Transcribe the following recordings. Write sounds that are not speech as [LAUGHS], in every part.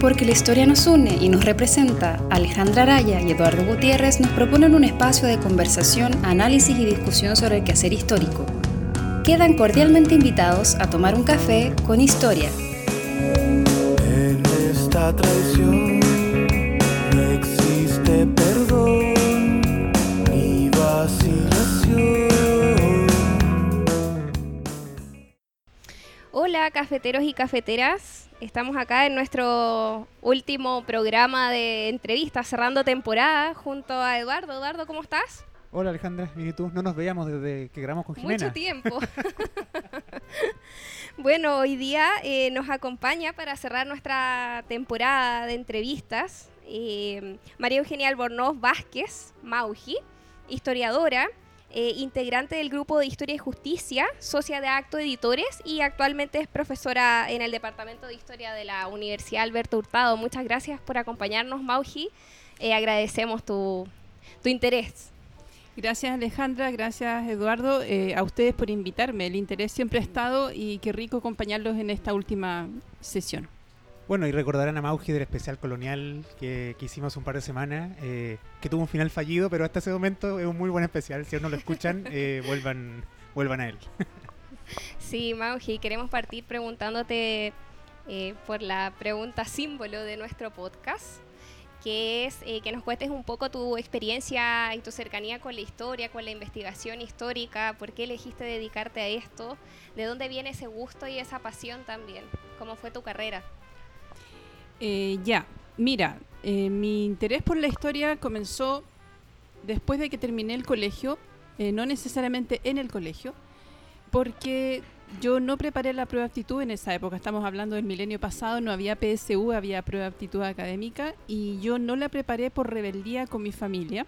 Porque la historia nos une y nos representa, Alejandra Araya y Eduardo Gutiérrez nos proponen un espacio de conversación, análisis y discusión sobre el quehacer histórico. Quedan cordialmente invitados a tomar un café con historia. En esta traición no existe perdón ni vacilación. Hola cafeteros y cafeteras, estamos acá en nuestro último programa de entrevistas cerrando temporada junto a Eduardo. Eduardo, ¿cómo estás? Hola Alejandra, y tú. No nos veíamos desde que grabamos con Jimena. Mucho tiempo. [LAUGHS] bueno, hoy día eh, nos acompaña para cerrar nuestra temporada de entrevistas eh, María Eugenia Albornoz Vázquez, Mauji, historiadora, eh, integrante del grupo de Historia y Justicia, socia de Acto Editores y actualmente es profesora en el Departamento de Historia de la Universidad Alberto Hurtado. Muchas gracias por acompañarnos, Mauji. agradecemos tu, tu interés. Gracias Alejandra, gracias Eduardo, eh, a ustedes por invitarme. El interés siempre ha estado y qué rico acompañarlos en esta última sesión. Bueno, y recordarán a Mauji del especial colonial que, que hicimos un par de semanas, eh, que tuvo un final fallido, pero hasta ese momento es un muy buen especial. Si aún no lo escuchan, [LAUGHS] eh, vuelvan, vuelvan a él. sí, Mauji, queremos partir preguntándote por la pregunta símbolo de nuestro podcast que es eh, que nos cuentes un poco tu experiencia y tu cercanía con la historia, con la investigación histórica, por qué elegiste dedicarte a esto, de dónde viene ese gusto y esa pasión también, cómo fue tu carrera. Eh, ya, mira, eh, mi interés por la historia comenzó después de que terminé el colegio, no necesariamente en el colegio, porque yo no preparé la prueba de aptitud en esa época, estamos hablando del milenio pasado, no había PSU, había prueba de aptitud académica y yo no la preparé por rebeldía con mi familia,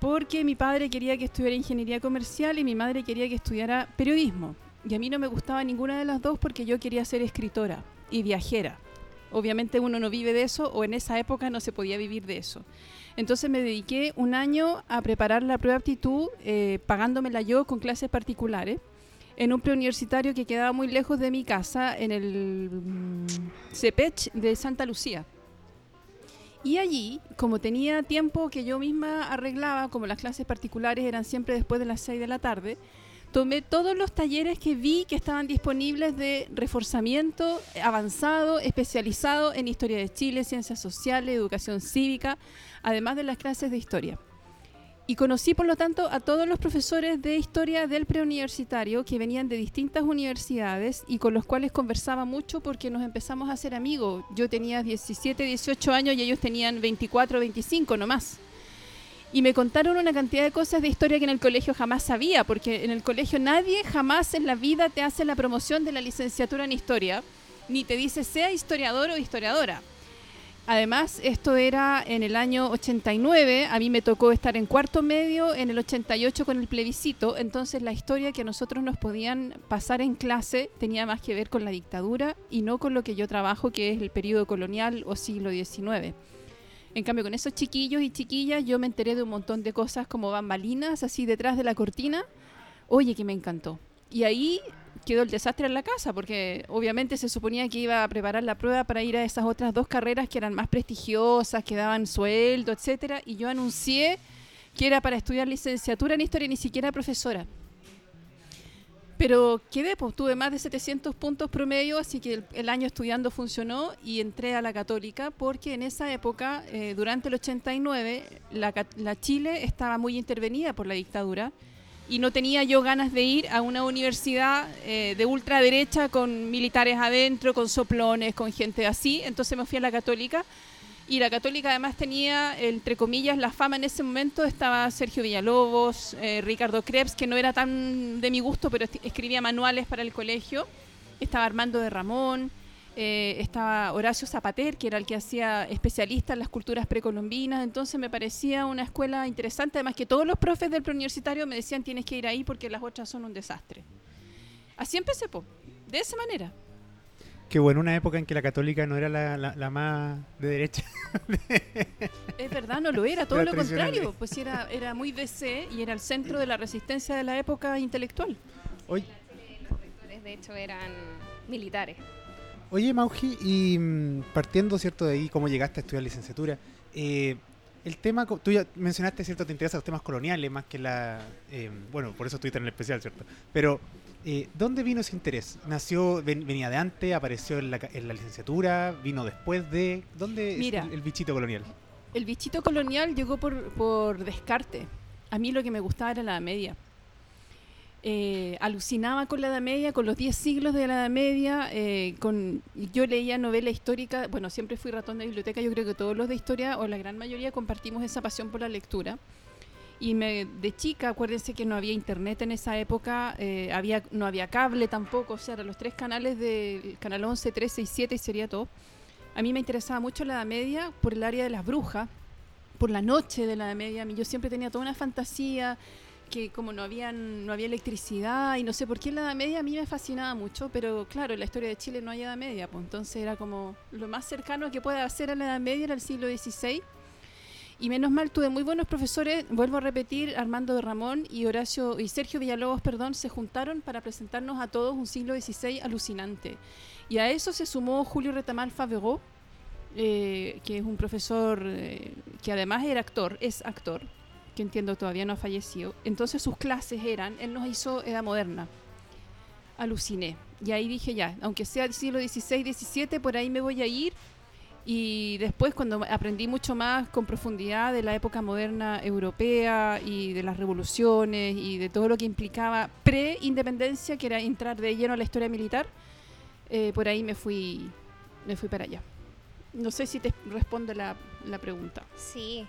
porque mi padre quería que estudiara ingeniería comercial y mi madre quería que estudiara periodismo. Y a mí no me gustaba ninguna de las dos porque yo quería ser escritora y viajera. Obviamente uno no vive de eso o en esa época no se podía vivir de eso. Entonces me dediqué un año a preparar la prueba de aptitud, eh, pagándomela yo con clases particulares en un preuniversitario que quedaba muy lejos de mi casa, en el mm, CEPECH de Santa Lucía. Y allí, como tenía tiempo que yo misma arreglaba, como las clases particulares eran siempre después de las 6 de la tarde, tomé todos los talleres que vi que estaban disponibles de reforzamiento avanzado, especializado en historia de Chile, ciencias sociales, educación cívica, además de las clases de historia. Y conocí, por lo tanto, a todos los profesores de historia del preuniversitario que venían de distintas universidades y con los cuales conversaba mucho porque nos empezamos a hacer amigos. Yo tenía 17, 18 años y ellos tenían 24, 25 nomás. Y me contaron una cantidad de cosas de historia que en el colegio jamás sabía, porque en el colegio nadie jamás en la vida te hace la promoción de la licenciatura en historia, ni te dice sea historiador o historiadora. Además, esto era en el año 89, a mí me tocó estar en cuarto medio, en el 88 con el plebiscito, entonces la historia que nosotros nos podían pasar en clase tenía más que ver con la dictadura y no con lo que yo trabajo, que es el periodo colonial o siglo XIX. En cambio, con esos chiquillos y chiquillas yo me enteré de un montón de cosas como bambalinas, así detrás de la cortina. Oye, que me encantó. Y ahí quedó el desastre en la casa, porque obviamente se suponía que iba a preparar la prueba para ir a esas otras dos carreras que eran más prestigiosas, que daban sueldo, etcétera, y yo anuncié que era para estudiar licenciatura en historia, ni siquiera profesora. Pero quedé, pues tuve más de 700 puntos promedio, así que el, año estudiando funcionó y entré a la católica porque en esa época, eh, durante el 89, la, la Chile estaba muy intervenida por la dictadura y no tenía yo ganas de ir a una universidad eh, de ultraderecha con militares adentro, con soplones, con gente así. Entonces me fui a la católica y la católica además tenía, entre comillas, la fama en ese momento. Estaba Sergio Villalobos, eh, Ricardo Krebs, que no era tan de mi gusto, pero escribía manuales para el colegio. Estaba Armando de Ramón. Eh, estaba Horacio Zapater, que era el que hacía especialista en las culturas precolombinas, entonces me parecía una escuela interesante, además que todos los profes del preuniversitario me decían tienes que ir ahí porque las otras son un desastre. Así empecé, de esa manera. Qué bueno, una época en que la católica no era la, más de derecha. es verdad, no lo era, todo lo contrario, pues era, era muy DC y era el centro de la resistencia de la época intelectual. Hoy. Los rectores, de hecho, eran militares. Oye, Mauji, y mm, partiendo, ¿cierto? De ahí, cómo llegaste a estudiar licenciatura, eh, el tema, tú ya mencionaste, ¿cierto? Te interesan los temas coloniales más que la... eh, bueno, por eso estuviste en el especial, ¿cierto? Pero, eh, ¿dónde vino ese interés? ¿Nació, ven- venía de antes, apareció en la, en la licenciatura, vino después de... ¿Dónde Mira. es el, el bichito colonial? El bichito colonial llegó por, por descarte. A mí lo que me gustaba era la Edad Media. Eh, alucinaba con la Edad Media, con los 10 siglos de la Edad Media. eh, con, yo leía novela histórica. Bueno, siempre fui ratón de biblioteca. Yo creo que todos los de historia, o la gran mayoría, compartimos esa pasión por la lectura. Y me, de chica, acuérdense que no había internet en esa época, eh, había, no había cable tampoco, o sea, eran los tres canales del canal 11, 13 y 7 y sería todo. A mí me interesaba mucho la Edad Media por el área de las brujas, por la noche de la Edad Media. Yo siempre tenía toda una fantasía que como no, habían, no había electricidad y no sé por qué la Edad Media a mí me fascinaba mucho, pero claro, en la historia de Chile no hay Edad Media, pues entonces era como lo más cercano que puede hacer a la Edad Media era el siglo XVI. Y menos mal tuve muy buenos profesores, vuelvo a repetir, Armando de Ramón y Horacio y Sergio Villalobos, perdón, se juntaron para presentarnos a todos un siglo XVI alucinante. Y a eso se sumó Julio Retamal Faveró, eh, que es un profesor eh, que además era actor, es actor, que entiendo todavía no ha fallecido. Entonces sus clases eran, él nos hizo Edad Moderna. Aluciné. Y ahí dije ya, aunque sea el siglo XVI, XVII, por ahí me voy a ir. Y después cuando aprendí mucho más con profundidad de la época moderna europea y de las revoluciones y de todo lo que implicaba pre-independencia, que era entrar de lleno a la historia militar, eh, por ahí me fui, me fui para allá. No sé si te responde la, la pregunta. Sí.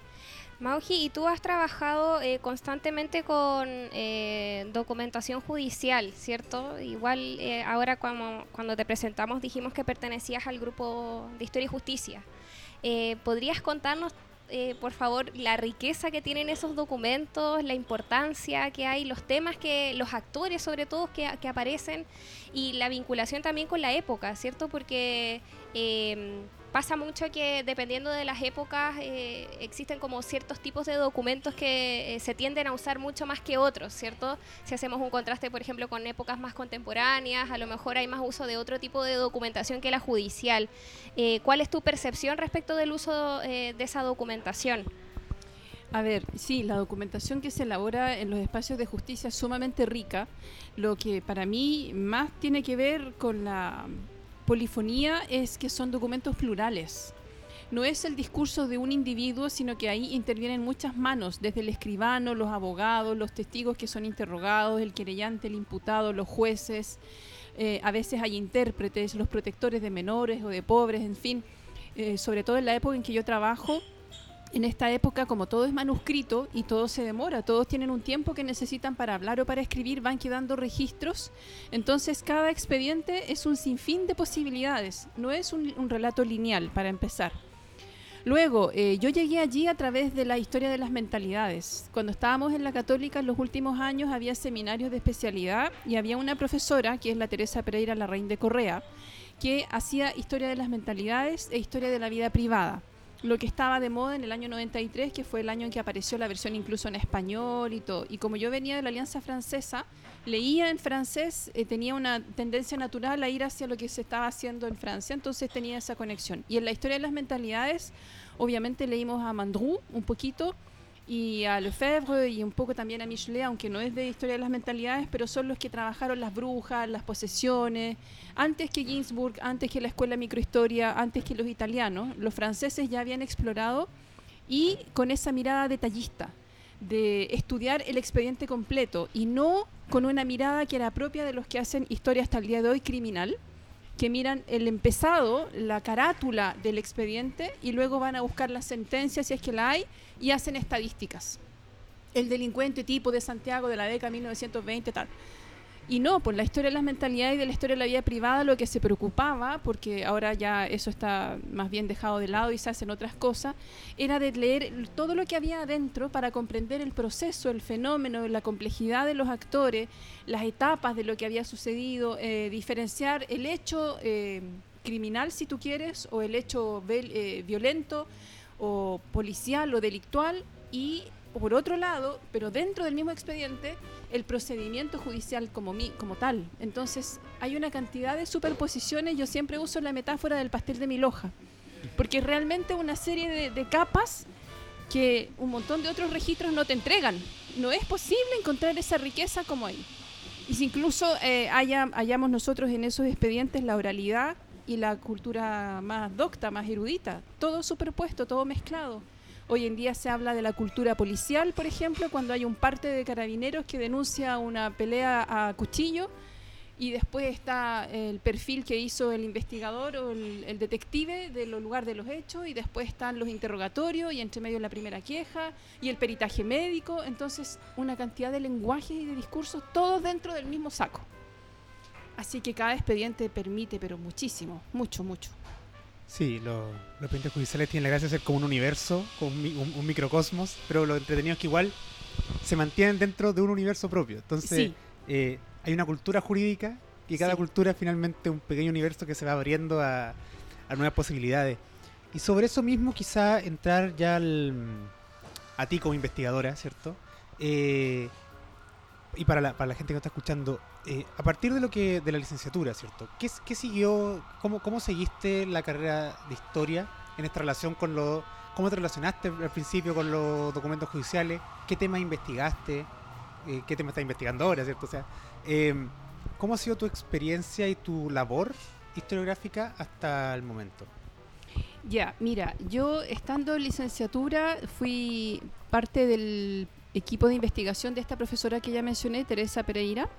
Mauji, y tú has trabajado eh, constantemente con eh, documentación judicial, ¿cierto? Igual eh, ahora cuando, cuando te presentamos dijimos que pertenecías al grupo de Historia y Justicia. Eh, ¿Podrías contarnos, eh, por favor, la riqueza que tienen esos documentos, la importancia que hay, los temas que, los actores sobre todo que, que aparecen y la vinculación también con la época, ¿cierto? Porque... pasa mucho que dependiendo de las épocas eh, existen como ciertos tipos de documentos que eh, se tienden a usar mucho más que otros, ¿cierto? Si hacemos un contraste, por ejemplo, con épocas más contemporáneas, a lo mejor hay más uso de otro tipo de documentación que la judicial. Eh, ¿Cuál es tu percepción respecto del uso eh, de esa documentación? A ver, sí, la documentación que se elabora en los espacios de justicia es sumamente rica. Lo que para mí más tiene que ver con la polifonía es que son documentos plurales. No es el discurso de un individuo, sino que ahí intervienen muchas manos, desde el escribano, los abogados, los testigos que son interrogados, el querellante, el imputado, los jueces. eh, a veces hay intérpretes, los protectores de menores o de pobres, en fin. Eh, sobre todo en la época en que yo trabajo, en esta época, como todo es manuscrito y todo se demora, todos tienen un tiempo que necesitan para hablar o para escribir, van quedando registros. Entonces, cada expediente es un sinfín de posibilidades, no es un, relato lineal, para empezar. Luego, eh, yo llegué allí a través de la historia de las mentalidades. Cuando estábamos en la católica en los últimos años había seminarios de especialidad y había una profesora, que es la Teresa Pereira Larraín de Correa, que hacía historia de las mentalidades e historia de la vida privada lo que estaba de moda en el año 93, que fue el año en que apareció la versión incluso en español y todo. Y como yo venía de la Alianza Francesa, leía en francés, eh, tenía una tendencia natural a ir hacia lo que se estaba haciendo en Francia, entonces tenía esa conexión. Y en la historia de las mentalidades, obviamente leímos a Mandrou un poquito y a Lefebvre y un poco también a Michelet, aunque no es de historia de las mentalidades, pero son los que trabajaron las brujas, las posesiones, antes que Ginsburg, antes que la escuela microhistoria, antes que los italianos, los franceses ya habían explorado y con esa mirada detallista de estudiar el expediente completo y no con una mirada que era propia de los que hacen historia hasta el día de hoy criminal, que miran el empezado, la carátula del expediente y luego van a buscar la sentencia si es que la hay y hacen estadísticas. El delincuente tipo de Santiago de la década 1920 tal. Y no, por la historia de las mentalidades y de la historia de la vida privada lo que se preocupaba, porque ahora ya eso está más bien dejado de lado y se hacen otras cosas, era de leer todo lo que había adentro para comprender el proceso, el fenómeno, la complejidad de los actores, las etapas de lo que había sucedido, eh, diferenciar el hecho eh, criminal, si tú quieres, o el hecho eh, violento, o policial, o delictual, y por otro lado, pero dentro del mismo expediente, el procedimiento judicial como, mi, como tal. Entonces, hay una cantidad de superposiciones, yo siempre uso la metáfora del pastel de mil hojas, porque realmente una serie de, capas que un montón de otros registros no te entregan. No es posible encontrar esa riqueza como ahí. Y si incluso eh, haya, hayamos nosotros en esos expedientes la oralidad y la cultura más docta, más erudita, todo superpuesto, todo mezclado. Hoy en día se habla de la cultura policial, por ejemplo, cuando hay un parte de carabineros que denuncia una pelea a cuchillo y después está el perfil que hizo el investigador o el, el detective del lugar de los hechos y después están los interrogatorios y entre medio la primera queja y el peritaje médico, entonces una cantidad de lenguajes y de discursos todos dentro del mismo saco. Así que cada expediente permite, pero muchísimo, mucho, mucho. Sí, lo- los expedientes judiciales tienen la gracia de ser como un universo, como un, mi- un- un microcosmos, pero lo entretenido es que igual se mantienen dentro de un universo propio. Entonces, Sí. eh, hay una cultura jurídica y cada Sí. cultura es finalmente un pequeño universo que se va abriendo a, a nuevas posibilidades. Y sobre eso mismo quizá entrar ya al- a ti como investigadora, ¿cierto? Eh, y para la, para la gente que está escuchando, eh, a partir de lo que de la licenciatura, ¿cierto? ¿Qué, qué siguió? Cómo, ¿Cómo seguiste la carrera de historia en esta relación con lo... ¿Cómo te relacionaste al principio con los documentos judiciales? ¿Qué temas investigaste? Eh, ¿Qué tema estás investigando ahora, ¿cierto? O sea, eh, ¿cómo ha sido tu experiencia y tu labor historiográfica hasta el momento? Ya, mira, yo estando en licenciatura fui parte del equipo de investigación de esta profesora que ya mencioné, Teresa Pereira.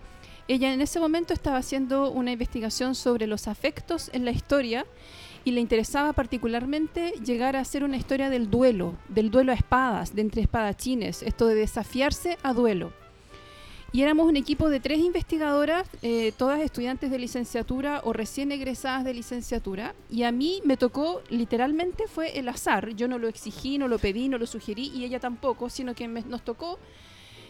Ella en ese momento estaba haciendo una investigación sobre los afectos en la historia y le interesaba particularmente llegar a hacer una historia del duelo, del duelo a espadas, de entre espadachines, esto de desafiarse a duelo. Y éramos un equipo de tres investigadoras, eh, todas estudiantes de licenciatura o recién egresadas de licenciatura. Y a mí me tocó, literalmente fue el azar. Yo no lo exigí, no lo pedí, no lo sugerí y ella tampoco, sino que me- nos tocó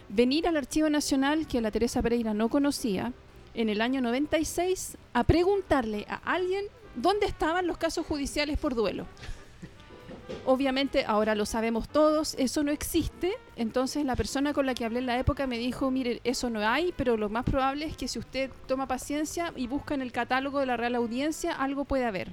venir al Archivo Nacional, que la Teresa Pereira no conocía, en el año 96, a preguntarle a alguien dónde estaban los casos judiciales por duelo. Obviamente ahora lo sabemos todos, eso no existe. Entonces la persona con la que hablé en la época me dijo, mire, eso no hay, pero lo más probable es que si usted toma paciencia y busca en el catálogo de la Real Audiencia, algo puede haber.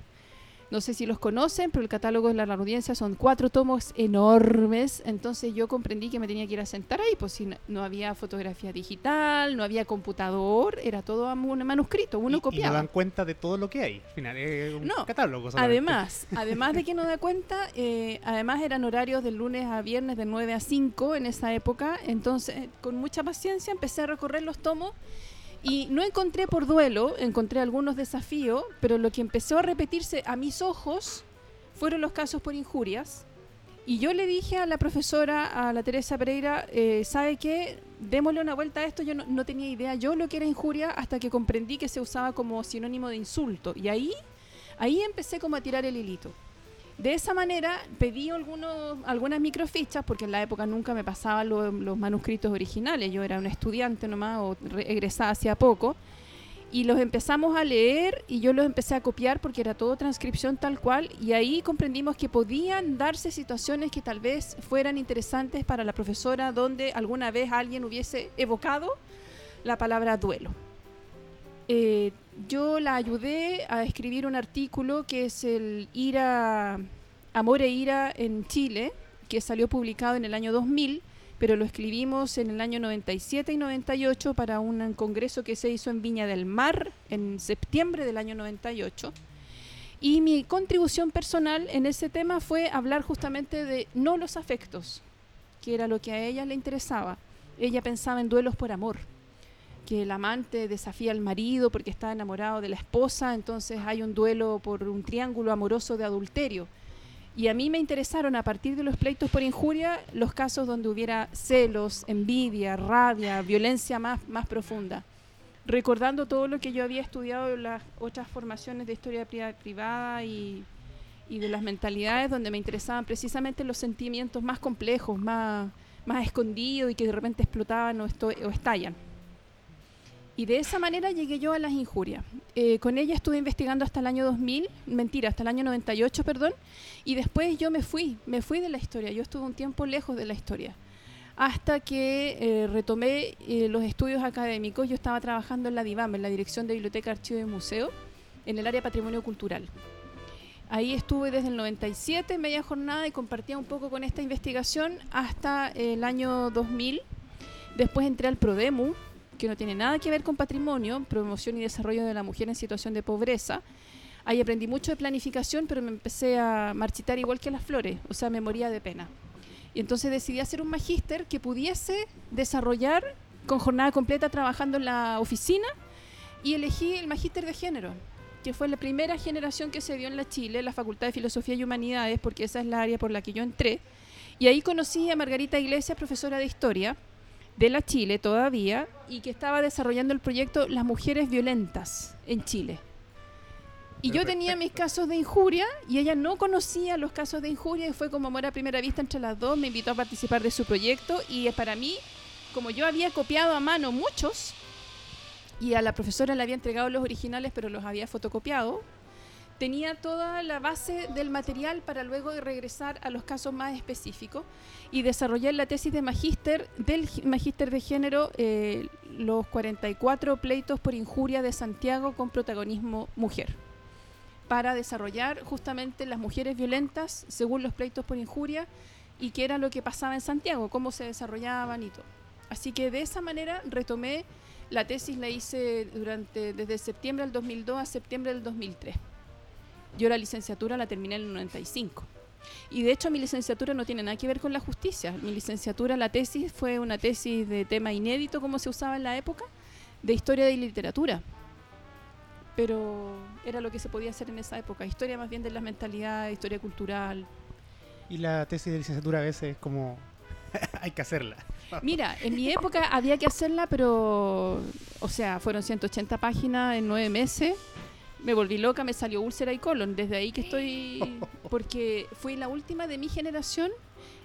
No sé si los conocen, pero el catálogo de la Audiencia son cuatro tomos enormes. Entonces yo comprendí que me tenía que ir a sentar ahí, pues si no, no había fotografía digital, no había computador, era todo a un manuscrito, uno y, y no dan cuenta de todo lo que hay. Al final es un No, catálogo. solamente. Además, además de que no da cuenta, eh, además eran horarios de lunes a viernes de 9 a 5 en esa época, entonces eh, con mucha paciencia empecé a recorrer los tomos y no encontré por duelo, encontré algunos desafíos, pero lo que empezó a repetirse a mis ojos fueron los casos por injurias. Y yo le dije a la profesora, a la Teresa Pereira, eh, ¿sabe qué? Démosle una vuelta a esto. Yo no, no tenía idea yo lo que era injuria hasta que comprendí que se usaba como sinónimo de insulto. Y ahí, ahí empecé como a tirar el hilito. De esa manera pedí algunos, algunas microfichas, porque en la época nunca me pasaban lo- los manuscritos originales. Yo era una estudiante nomás o re- egresada hacía poco. Y los empezamos a leer y yo los empecé a copiar porque era todo transcripción tal cual. Y ahí comprendimos que podían darse situaciones que tal vez fueran interesantes para la profesora donde alguna vez alguien hubiese evocado la palabra duelo. Eh, yo la ayudé a escribir un artículo que es el Ira, Amor e Ira en Chile, que salió publicado en el año 2000, pero lo escribimos en el año 97 y 98 para un congreso que se hizo en Viña del Mar en septiembre del año 98. Y mi contribución personal en ese tema fue hablar justamente de no los afectos, que era lo que a ella le interesaba. Ella pensaba en duelos por amor que el amante desafía al marido porque está enamorado de la esposa, entonces hay un duelo por un triángulo amoroso de adulterio. Y a mí me interesaron a partir de los pleitos por injuria los casos donde hubiera celos, envidia, rabia, violencia más, más profunda. Recordando todo lo que yo había estudiado en las otras formaciones de historia pri- privada y, y de las mentalidades donde me interesaban precisamente los sentimientos más complejos, más, más escondidos y que de repente explotaban o, o estallan. Y de esa manera llegué yo a las injurias. Eh, con ella estuve investigando hasta el año 2000, mentira, hasta el año 98, perdón, y después yo me fui, me fui de la historia. Yo estuve un tiempo lejos de la historia. hasta que eh, retomé eh, los estudios académicos. Yo estaba trabajando en la DIVAM, en la Dirección de Biblioteca, Archivo y Museo, en el área Patrimonio Cultural. Ahí estuve desde el 97, media jornada, y compartía un poco con esta investigación hasta el año 2000. Después entré al PRODEMU, que no tiene nada que ver con patrimonio, promoción y desarrollo de la mujer en situación de pobreza. Ahí aprendí mucho de planificación, pero me empecé a marchitar igual que las flores, o sea, me moría de pena. Y entonces decidí hacer un magíster que pudiese desarrollar con jornada completa trabajando en la oficina y elegí el magíster de género, que fue la primera generación que se dio en la Chile, la Facultad de Filosofía y Humanidades, porque esa es la área por la que yo entré. Y ahí conocí a Margarita Iglesias, profesora de historia de la Chile todavía, y que estaba desarrollando el proyecto Las Mujeres Violentas en Chile. Y yo tenía mis casos de injuria y ella no conocía los casos de injuria y fue como amor a primera vista entre las dos, me invitó a participar de su proyecto y para mí, como yo había copiado a mano muchos y a la profesora le había entregado los originales pero los había fotocopiado, tenía toda la base del material para luego regresar a los casos más específicos y desarrollar la tesis de magíster del magíster de género eh, los 44 pleitos por injuria de Santiago con protagonismo mujer para desarrollar justamente las mujeres violentas según los pleitos por injuria y qué era lo que pasaba en Santiago, cómo se desarrollaban y todo. Así que de esa manera retomé la tesis, la hice durante desde septiembre del 2002 a septiembre del 2003. Yo la licenciatura la terminé en el 95. Y de hecho mi licenciatura no tiene nada que ver con la justicia. Mi licenciatura, la tesis fue una tesis de tema inédito como se usaba en la época, de historia y literatura pero era lo que se podía hacer en esa época. Historia más bien de la mentalidad, historia cultural. Y la tesis de licenciatura a veces es como [LAUGHS] hay que hacerla. Mira, en mi época había que hacerla, pero, o sea, fueron 180 páginas en nueve meses. Me volví loca, me salió úlcera y colon. Desde ahí que estoy, [LAUGHS] porque fui la última de mi generación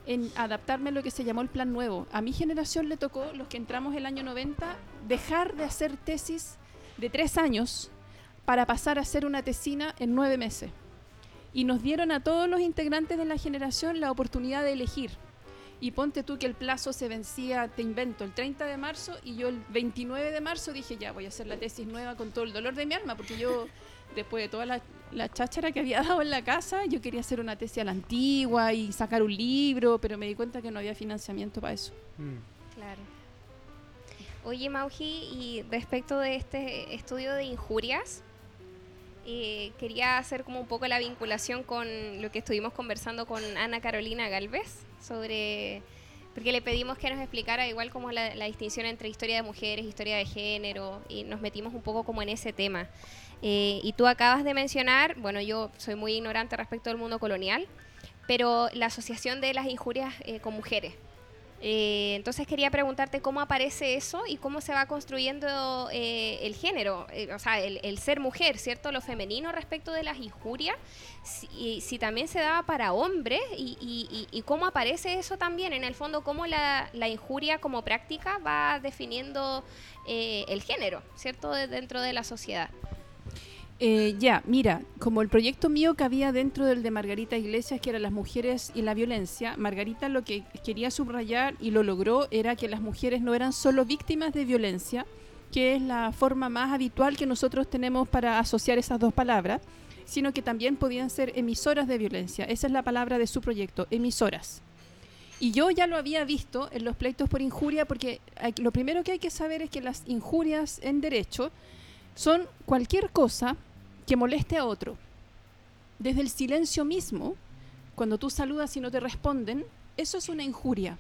en adaptarme a lo que se llamó el plan nuevo. A mi generación le tocó, los que entramos el año 90, dejar de hacer tesis de tres años para pasar a hacer una tesina en nueve meses. Y nos dieron a todos los integrantes de la generación la oportunidad de elegir. Y ponte tú que el plazo se vencía, te invento, el 30 de marzo y yo el 29 de marzo dije, ya voy a hacer la tesis nueva con todo el dolor de mi alma, porque yo, [LAUGHS] después de toda la, la cháchara que había dado en la casa, yo quería hacer una tesis a la antigua y sacar un libro, pero me di cuenta que no había financiamiento para eso. Mm. Claro. Oye, Mauji, y respecto de este estudio de injurias, eh, quería hacer como un poco la vinculación con lo que estuvimos conversando con Ana Carolina Galvez sobre porque le pedimos que nos explicara igual como la, distinción entre historia de mujeres, historia de género, y nos metimos un poco como en ese tema. Eh, y tú acabas de mencionar, bueno, yo soy muy ignorante respecto del mundo colonial, pero la asociación de las injurias eh, con mujeres. Eh, entonces quería preguntarte cómo aparece eso y cómo se va construyendo eh, el género, eh, o sea, el, ser mujer, ¿cierto? Lo femenino respecto de las injurias, si, también se daba para hombres y, cómo aparece eso también, en el fondo, cómo la, la injuria como práctica va definiendo el género, ¿cierto? dentro de la sociedad. Eh, ya, mira, como el proyecto mío que había dentro del de Margarita Iglesias, que era las mujeres y la violencia, Margarita lo que quería subrayar y lo logró era que las mujeres no eran solo víctimas de violencia, que es la forma más habitual que nosotros tenemos para asociar esas dos palabras, sino que también podían ser emisoras de violencia. Esa es la palabra de su proyecto, emisoras. Y yo ya lo había visto en los pleitos por injuria, porque lo primero que hay que saber es que las injurias en derecho son cualquier cosa que moleste a otro. Desde el silencio mismo, cuando tú saludas y no te responden, eso es una injuria.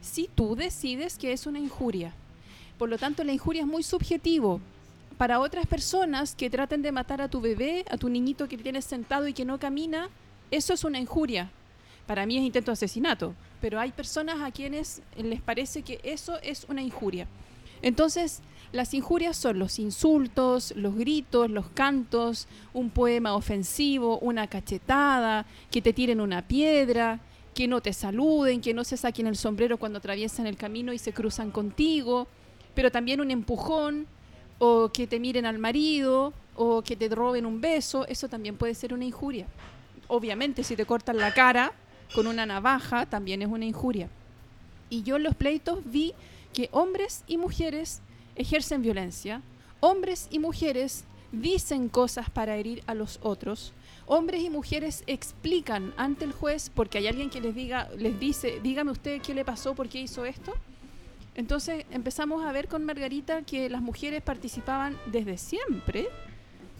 Si tú decides que es una injuria. Por lo tanto, la injuria es muy subjetivo. Para otras personas que traten de matar a tu bebé, a tu niñito que tienes sentado y que no camina, eso es una injuria. Para mí es intento de asesinato, pero hay personas a quienes les parece que eso es una injuria. Entonces, las injurias son los insultos, los gritos, los cantos, un poema ofensivo, una cachetada, que te tiren una piedra, que no te saluden, que no se saquen el sombrero cuando atraviesan el camino y se cruzan contigo, pero también un empujón, o que te miren al marido, o que te roben un beso, eso también puede ser una injuria. Obviamente, si te cortan la cara con una navaja, también es una injuria. Y yo en los pleitos vi que hombres y mujeres ejercen violencia, hombres y mujeres dicen cosas para herir a los otros, hombres y mujeres explican ante el juez porque hay alguien que les diga, les dice, dígame usted qué le pasó, por qué hizo esto. Entonces empezamos a ver con Margarita que las mujeres participaban desde siempre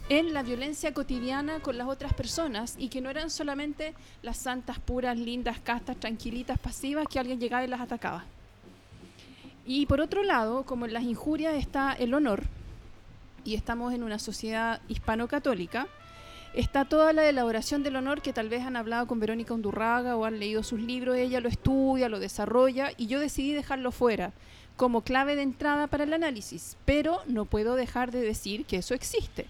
en la violencia cotidiana con las otras personas y que no eran solamente las santas, puras, lindas, castas, tranquilitas, pasivas que alguien llegaba y las atacaba. Y por otro lado, como en las injurias está el honor, y estamos en una sociedad hispano-católica, está toda la elaboración del honor que tal vez han hablado con Verónica Undurraga o han leído sus libros, ella lo estudia, lo desarrolla, y yo decidí dejarlo fuera como clave de entrada para el análisis, pero no puedo dejar de decir que eso existe.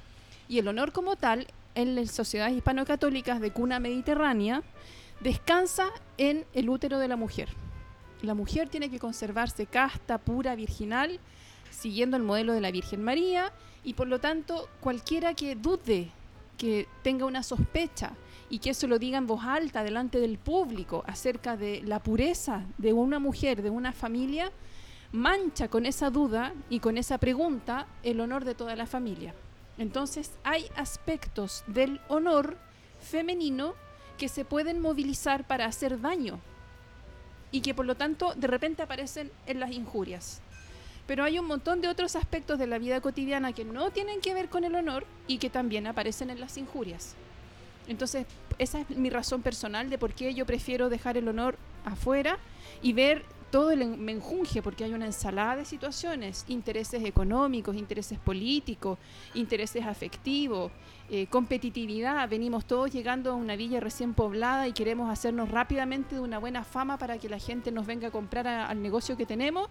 Y el honor como tal, en las sociedades hispano-católicas de cuna mediterránea, descansa en el útero de la mujer. La mujer tiene que conservarse casta, pura, virginal, siguiendo el modelo de la Virgen María, y por lo tanto cualquiera que dude, que tenga una sospecha y que eso lo diga en voz alta delante del público acerca de la pureza de una mujer, de una familia, mancha con esa duda y con esa pregunta el honor de toda la familia. Entonces hay aspectos del honor femenino que se pueden movilizar para hacer daño y que por lo tanto de repente aparecen en las injurias. Pero hay un montón de otros aspectos de la vida cotidiana que no tienen que ver con el honor y que también aparecen en las injurias. Entonces, esa es mi razón personal de por qué yo prefiero dejar el honor afuera y ver todo el menjunje, porque hay una ensalada de situaciones, intereses económicos, intereses políticos, intereses afectivos, eh, competitividad. Venimos todos llegando a una villa recién poblada y queremos hacernos rápidamente de una buena fama para que la gente nos venga a comprar al negocio que tenemos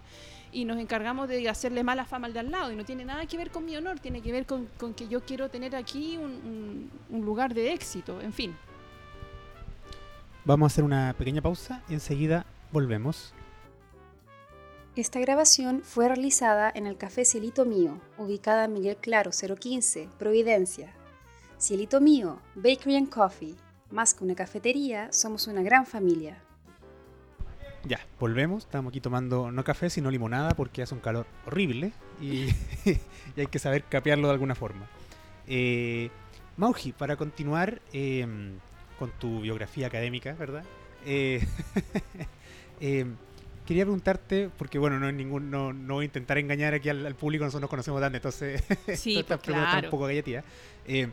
y nos encargamos de hacerle mala fama al de al lado. Y no tiene nada que ver con mi honor, tiene que ver con, que yo quiero tener aquí un, un lugar de éxito, en fin. Vamos a hacer una pequeña pausa y enseguida volvemos. Esta grabación fue realizada en el Café Cielito Mío, ubicada en Miguel Claro 015, Providencia. Cielito Mío, Bakery and Coffee. Más que una cafetería, somos una gran familia. Ya, volvemos. Estamos aquí tomando no café, sino limonada porque hace un calor horrible y, [LAUGHS] hay que saber capearlo de alguna forma. Eh, Mauji, para continuar em, con tu biografía académica, ¿verdad? Eh, [LAUGHS] em, quería preguntarte, porque bueno, no, es ningún, no, no voy a intentar engañar aquí al, público, nosotros nos conocemos tanto, entonces [LAUGHS] sí, estas pues, un poco galletía. Eh,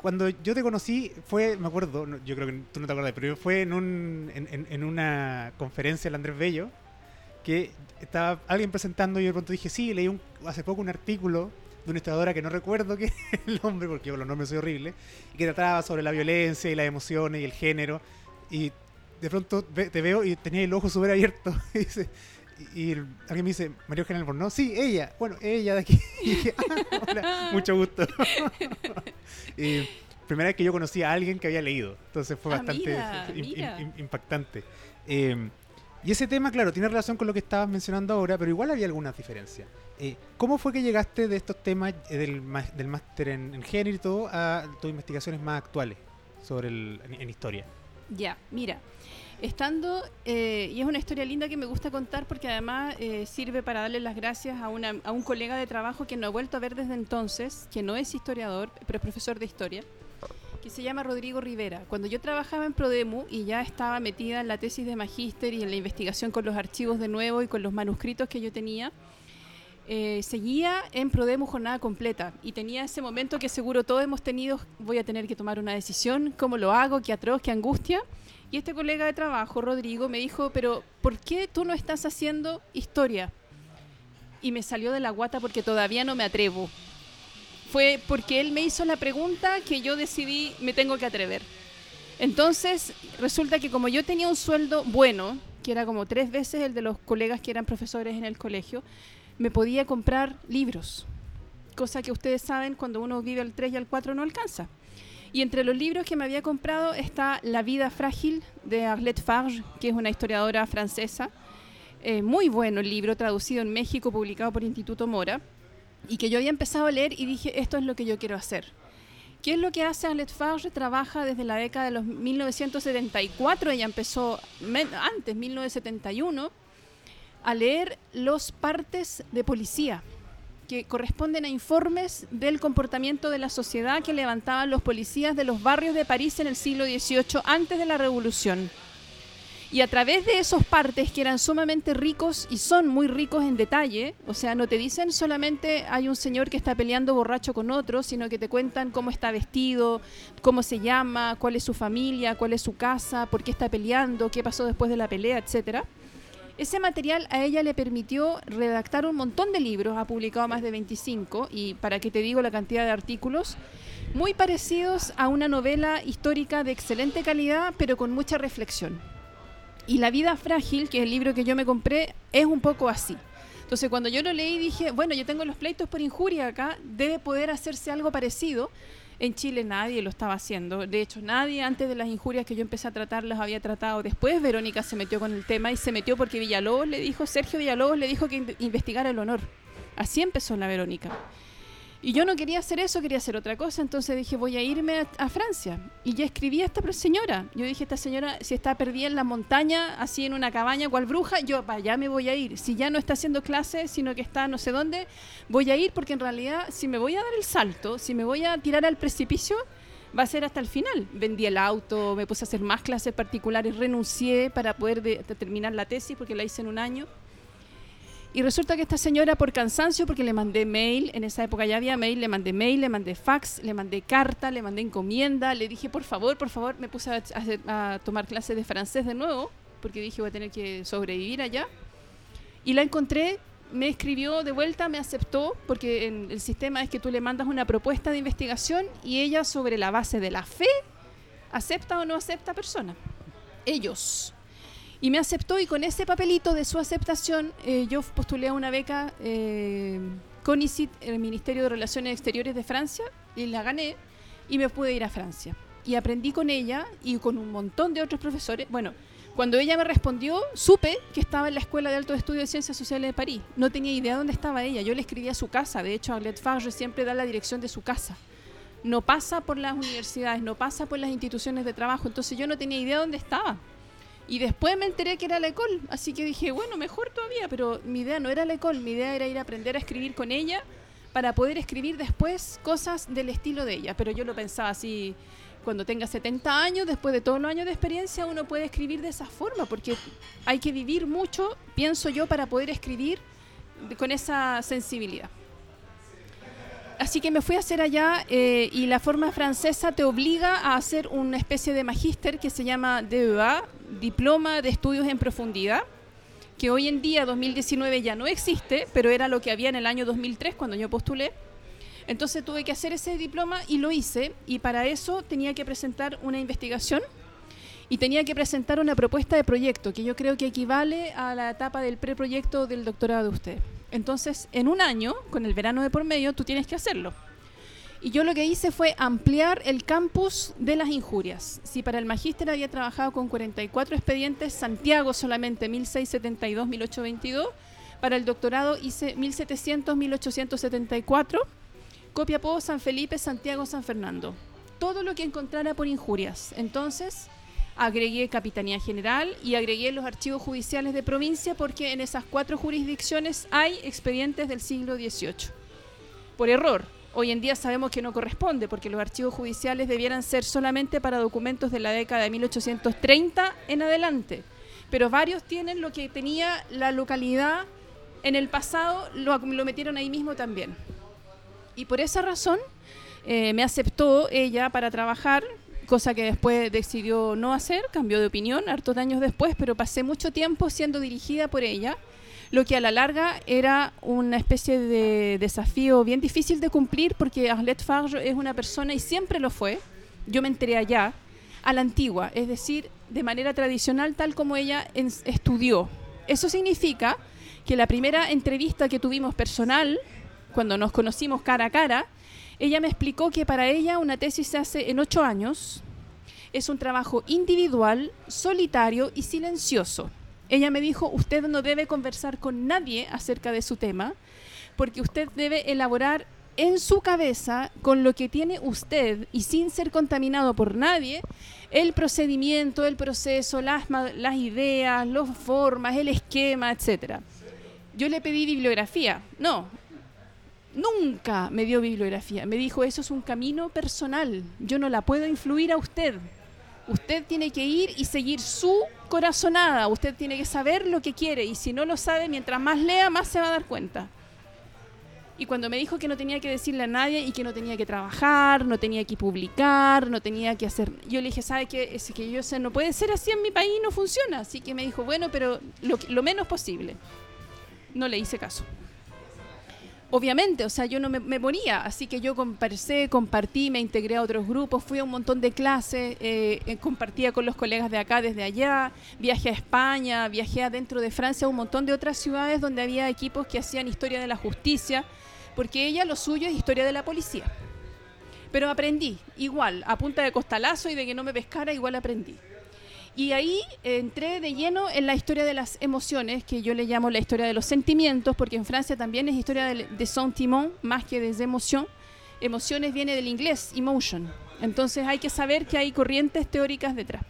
cuando yo te conocí, fue, me acuerdo, yo creo que tú no te acuerdas, pero fue en, un, en, en, una conferencia del Andrés Bello, que estaba alguien presentando y yo de pronto dije, sí, leí un, hace poco un artículo de una historiadora que no recuerdo qué es el nombre, porque yo los nombres soy horrible, y que trataba sobre la violencia y las emociones y el género. Y de pronto te veo y tenía el ojo súper abierto. [LAUGHS] y, alguien me dice, María Eugenia no sí, ella. Bueno, ella de aquí. [LAUGHS] Ah, mucho gusto. [LAUGHS] y primera vez que yo conocí a alguien que había leído. Entonces fue ah, bastante impactante. Em, y ese tema, claro, tiene relación con lo que estabas mencionando ahora, pero igual había algunas diferencias. Eh, ¿Cómo fue que llegaste de estos temas eh, del, del máster en, género y todo a tus investigaciones más actuales sobre el, en historia? Ya, mira, estando, eh, y es una historia linda que me gusta contar porque además eh, sirve para darle las gracias a, un colega de trabajo que no he vuelto a ver desde entonces, que no es historiador, pero es profesor de historia, que se llama Rodrigo Rivera. Cuando yo trabajaba en Prodemu y ya estaba metida en la tesis de magíster y en la investigación con los archivos de nuevo y con los manuscritos que yo tenía, eh, seguía en Prodemu jornada completa y tenía ese momento que seguro todos hemos tenido, voy a tener que tomar una decisión, cómo lo hago, qué atroz, qué angustia. Y este colega de trabajo, Rodrigo, me dijo, pero ¿por qué tú no estás haciendo historia? Y me salió de la guata porque todavía no me atrevo. Fue porque él me hizo la pregunta que yo decidí, me tengo que atrever. Entonces, resulta que como yo tenía un sueldo bueno, que era como tres veces el de los colegas que eran profesores en el colegio, me podía comprar libros, cosa que ustedes saben, cuando uno vive al 3 y al 4 no alcanza. Y entre los libros que me había comprado está La vida frágil de Arlette Farge, que es una historiadora francesa. Eh, muy bueno el libro, traducido en México, publicado por Instituto Mora, y que yo había empezado a leer y dije, esto es lo que yo quiero hacer. ¿Qué es lo que hace Arlette Farge? Trabaja desde la década de los 1974, ella empezó antes, 1971, a leer los partes de policía que corresponden a informes del comportamiento de la sociedad que levantaban los policías de los barrios de París en el siglo XVIII antes de la Revolución. Y a través de esos partes que eran sumamente ricos y son muy ricos en detalle, o sea, no te dicen solamente hay un señor que está peleando borracho con otro, sino que te cuentan cómo está vestido, cómo se llama, cuál es su familia, cuál es su casa, por qué está peleando, qué pasó después de la pelea, etcétera. Ese material a ella le permitió redactar un montón de libros, ha publicado más de 25 y para que te digo la cantidad de artículos, muy parecidos a una novela histórica de excelente calidad, pero con mucha reflexión. Y La vida frágil, que es el libro que yo me compré, es un poco así. Entonces cuando yo lo leí dije, bueno, yo tengo los pleitos por injuria acá, debe poder hacerse algo parecido. En Chile nadie lo estaba haciendo. De hecho, nadie antes de las injurias que yo empecé a tratar las había tratado. Después Verónica se metió con el tema y se metió porque Villalobos le dijo, Sergio Villalobos le dijo que investigara el honor. Así empezó la Verónica. Y yo no quería hacer eso, quería hacer otra cosa, entonces dije, voy a irme a, Francia. Y ya escribí a esta señora. Yo dije, esta señora, si está perdida en la montaña, así en una cabaña, cual bruja, yo para allá me voy a ir. Si ya no está haciendo clases, sino que está no sé dónde, voy a ir porque en realidad, si me voy a dar el salto, si me voy a tirar al precipicio, va a ser hasta el final. Vendí el auto, me puse a hacer más clases particulares, renuncié para poder terminar la tesis porque la hice en un año. Y resulta que esta señora, por cansancio, porque le mandé mail, en esa época ya había mail, le mandé mail, le mandé fax, le mandé carta, le mandé encomienda, le dije, por favor, por favor, me puse a, tomar clases de francés de nuevo, porque dije, voy a tener que sobrevivir allá. Y la encontré, me escribió de vuelta, me aceptó, porque en el sistema es que tú le mandas una propuesta de investigación y ella, sobre la base de la fe, acepta o no acepta persona. Ellos. Y me aceptó y con ese papelito de su aceptación eh, yo postulé a una beca eh, CONICIT, el Ministerio de Relaciones Exteriores de Francia, y la gané y me pude ir a Francia. Y aprendí con ella y con un montón de otros profesores. Bueno, cuando ella me respondió, supe que estaba en la Escuela de Alto Estudio de Ciencias Sociales de París. No tenía idea dónde estaba ella. Yo le escribía a su casa. De hecho, Arlette Favre siempre da la dirección de su casa. No pasa por las universidades, no pasa por las instituciones de trabajo. Entonces yo no tenía idea dónde estaba. Y después me enteré que era la ECOL, así que dije, bueno, mejor todavía, pero mi idea no era la ECOL, mi idea era ir a aprender a escribir con ella para poder escribir después cosas del estilo de ella. Pero yo lo pensaba así, cuando tenga 70 años, después de todos los años de experiencia, uno puede escribir de esa forma, porque hay que vivir mucho, pienso yo, para poder escribir con esa sensibilidad. Así que me fui a hacer allá eh, y la forma francesa te obliga a hacer una especie de magíster que se llama DEA, Diploma de Estudios en Profundidad, que hoy en día, 2019, ya no existe, pero era lo que había en el año 2003 cuando yo postulé. Entonces tuve que hacer ese diploma y lo hice, y para eso tenía que presentar una investigación y tenía que presentar una propuesta de proyecto, que yo creo que equivale a la etapa del preproyecto del doctorado de usted. Entonces, en un año, con el verano de por medio, tú tienes que hacerlo. Y yo lo que hice fue ampliar el campus de las injurias. Si para el magíster había trabajado con 44 expedientes, Santiago solamente 1672, 1822. Para el doctorado hice 1700, 1874. Copiapó, San Felipe, Santiago, San Fernando. Todo lo que encontrara por injurias. Entonces, agregué Capitanía General y agregué los archivos judiciales de provincia porque en esas cuatro jurisdicciones hay expedientes del siglo XVIII. Por error. Hoy en día sabemos que no corresponde porque los archivos judiciales debieran ser solamente para documentos de la década de 1830 en adelante. Pero varios tienen lo que tenía la localidad en el pasado, lo, metieron ahí mismo también. Y por esa razón eh, me aceptó ella para trabajar cosa que después decidió no hacer, cambió de opinión hartos años después, pero pasé mucho tiempo siendo dirigida por ella, lo que a la larga era una especie de desafío bien difícil de cumplir porque Arlette Farge es una persona y siempre lo fue, yo me enteré allá, a la antigua, es decir, de manera tradicional tal como ella estudió. Eso significa que la primera entrevista que tuvimos personal, cuando nos conocimos cara a cara, ella me explicó que para ella una tesis se hace en ocho años. Es un trabajo individual, solitario y silencioso. Ella me dijo, usted no debe conversar con nadie acerca de su tema, porque usted debe elaborar en su cabeza, con lo que tiene usted y sin ser contaminado por nadie, el procedimiento, el proceso, las, las ideas, las formas, el esquema, etc. Yo le pedí bibliografía. No, nunca me dio bibliografía. Me dijo, eso es un camino personal. Yo no la puedo influir a usted. Usted tiene que ir y seguir su corazonada. Usted tiene que saber lo que quiere. Y si no lo sabe, mientras más lea, más se va a dar cuenta. Y cuando me dijo que no tenía que decirle a nadie y que no tenía que trabajar, no tenía que publicar, no tenía que hacer... Yo le dije, ¿sabe qué? Es que yo sé, no puede ser así en mi país, no funciona. Así que me dijo, bueno, pero lo, lo menos posible. No le hice caso. Obviamente, o sea, yo no me, me moría, así que yo conversé, compartí, me integré a otros grupos, fui a un montón de clases, eh, eh, compartía con los colegas de acá, desde allá, viajé a España, viajé adentro de Francia, a un montón de otras ciudades donde había equipos que hacían historia de la justicia, porque ella lo suyo es historia de la policía. Pero aprendí, igual, a punta de costalazo y de que no me pescara, igual aprendí. Y ahí entré de lleno en la historia de las emociones, que yo le llamo la historia de los sentimientos, porque en Francia también es historia de, de sentiment más que de emoción. Emociones viene del inglés, emotion. Entonces hay que saber que hay corrientes teóricas detrás.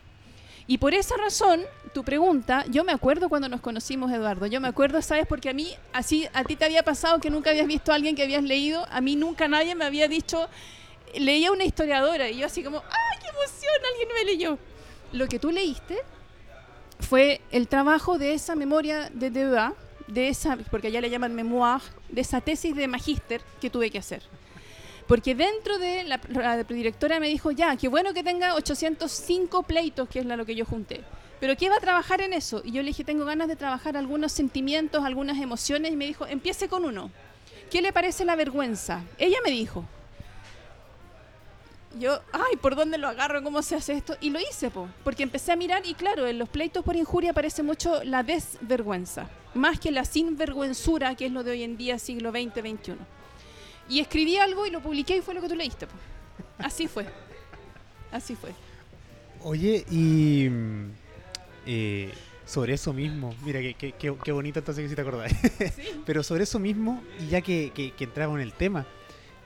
Y por esa razón, tu pregunta, yo me acuerdo cuando nos conocimos, Eduardo. Yo me acuerdo, ¿sabes? Porque a mí, así, a ti te había pasado que nunca habías visto a alguien que habías leído. A mí nunca nadie me había dicho, leía una historiadora. Y yo así como, ¡ay, qué emoción! Alguien me leyó. Lo que tú leíste fue el trabajo de esa memoria de Deba, de esa, porque allá le llaman memoir, de esa tesis de magíster que tuve que hacer. Porque dentro de la, la directora me dijo, ya, qué bueno que tenga 805 pleitos, que es lo que yo junté. Pero ¿qué va a trabajar en eso? Y yo le dije, tengo ganas de trabajar algunos sentimientos, algunas emociones, y me dijo, empiece con uno. ¿Qué le parece la vergüenza? Ella me dijo. Yo, ay, ¿por dónde lo agarro? ¿Cómo se hace esto? Y lo hice, po, porque empecé a mirar y claro, en los pleitos por injuria aparece mucho la desvergüenza, más que la sinvergüenzura, que es lo de hoy en día, siglo XX, XXI. Y escribí algo y lo publiqué y fue lo que tú leíste. po. Así fue. Así fue. Oye, y mm, eh, sobre eso mismo, mira qué, qué, qué- qué bonito entonces que sí te acordás. [LAUGHS] Pero sobre eso mismo, y ya que, que, que entramos en el tema,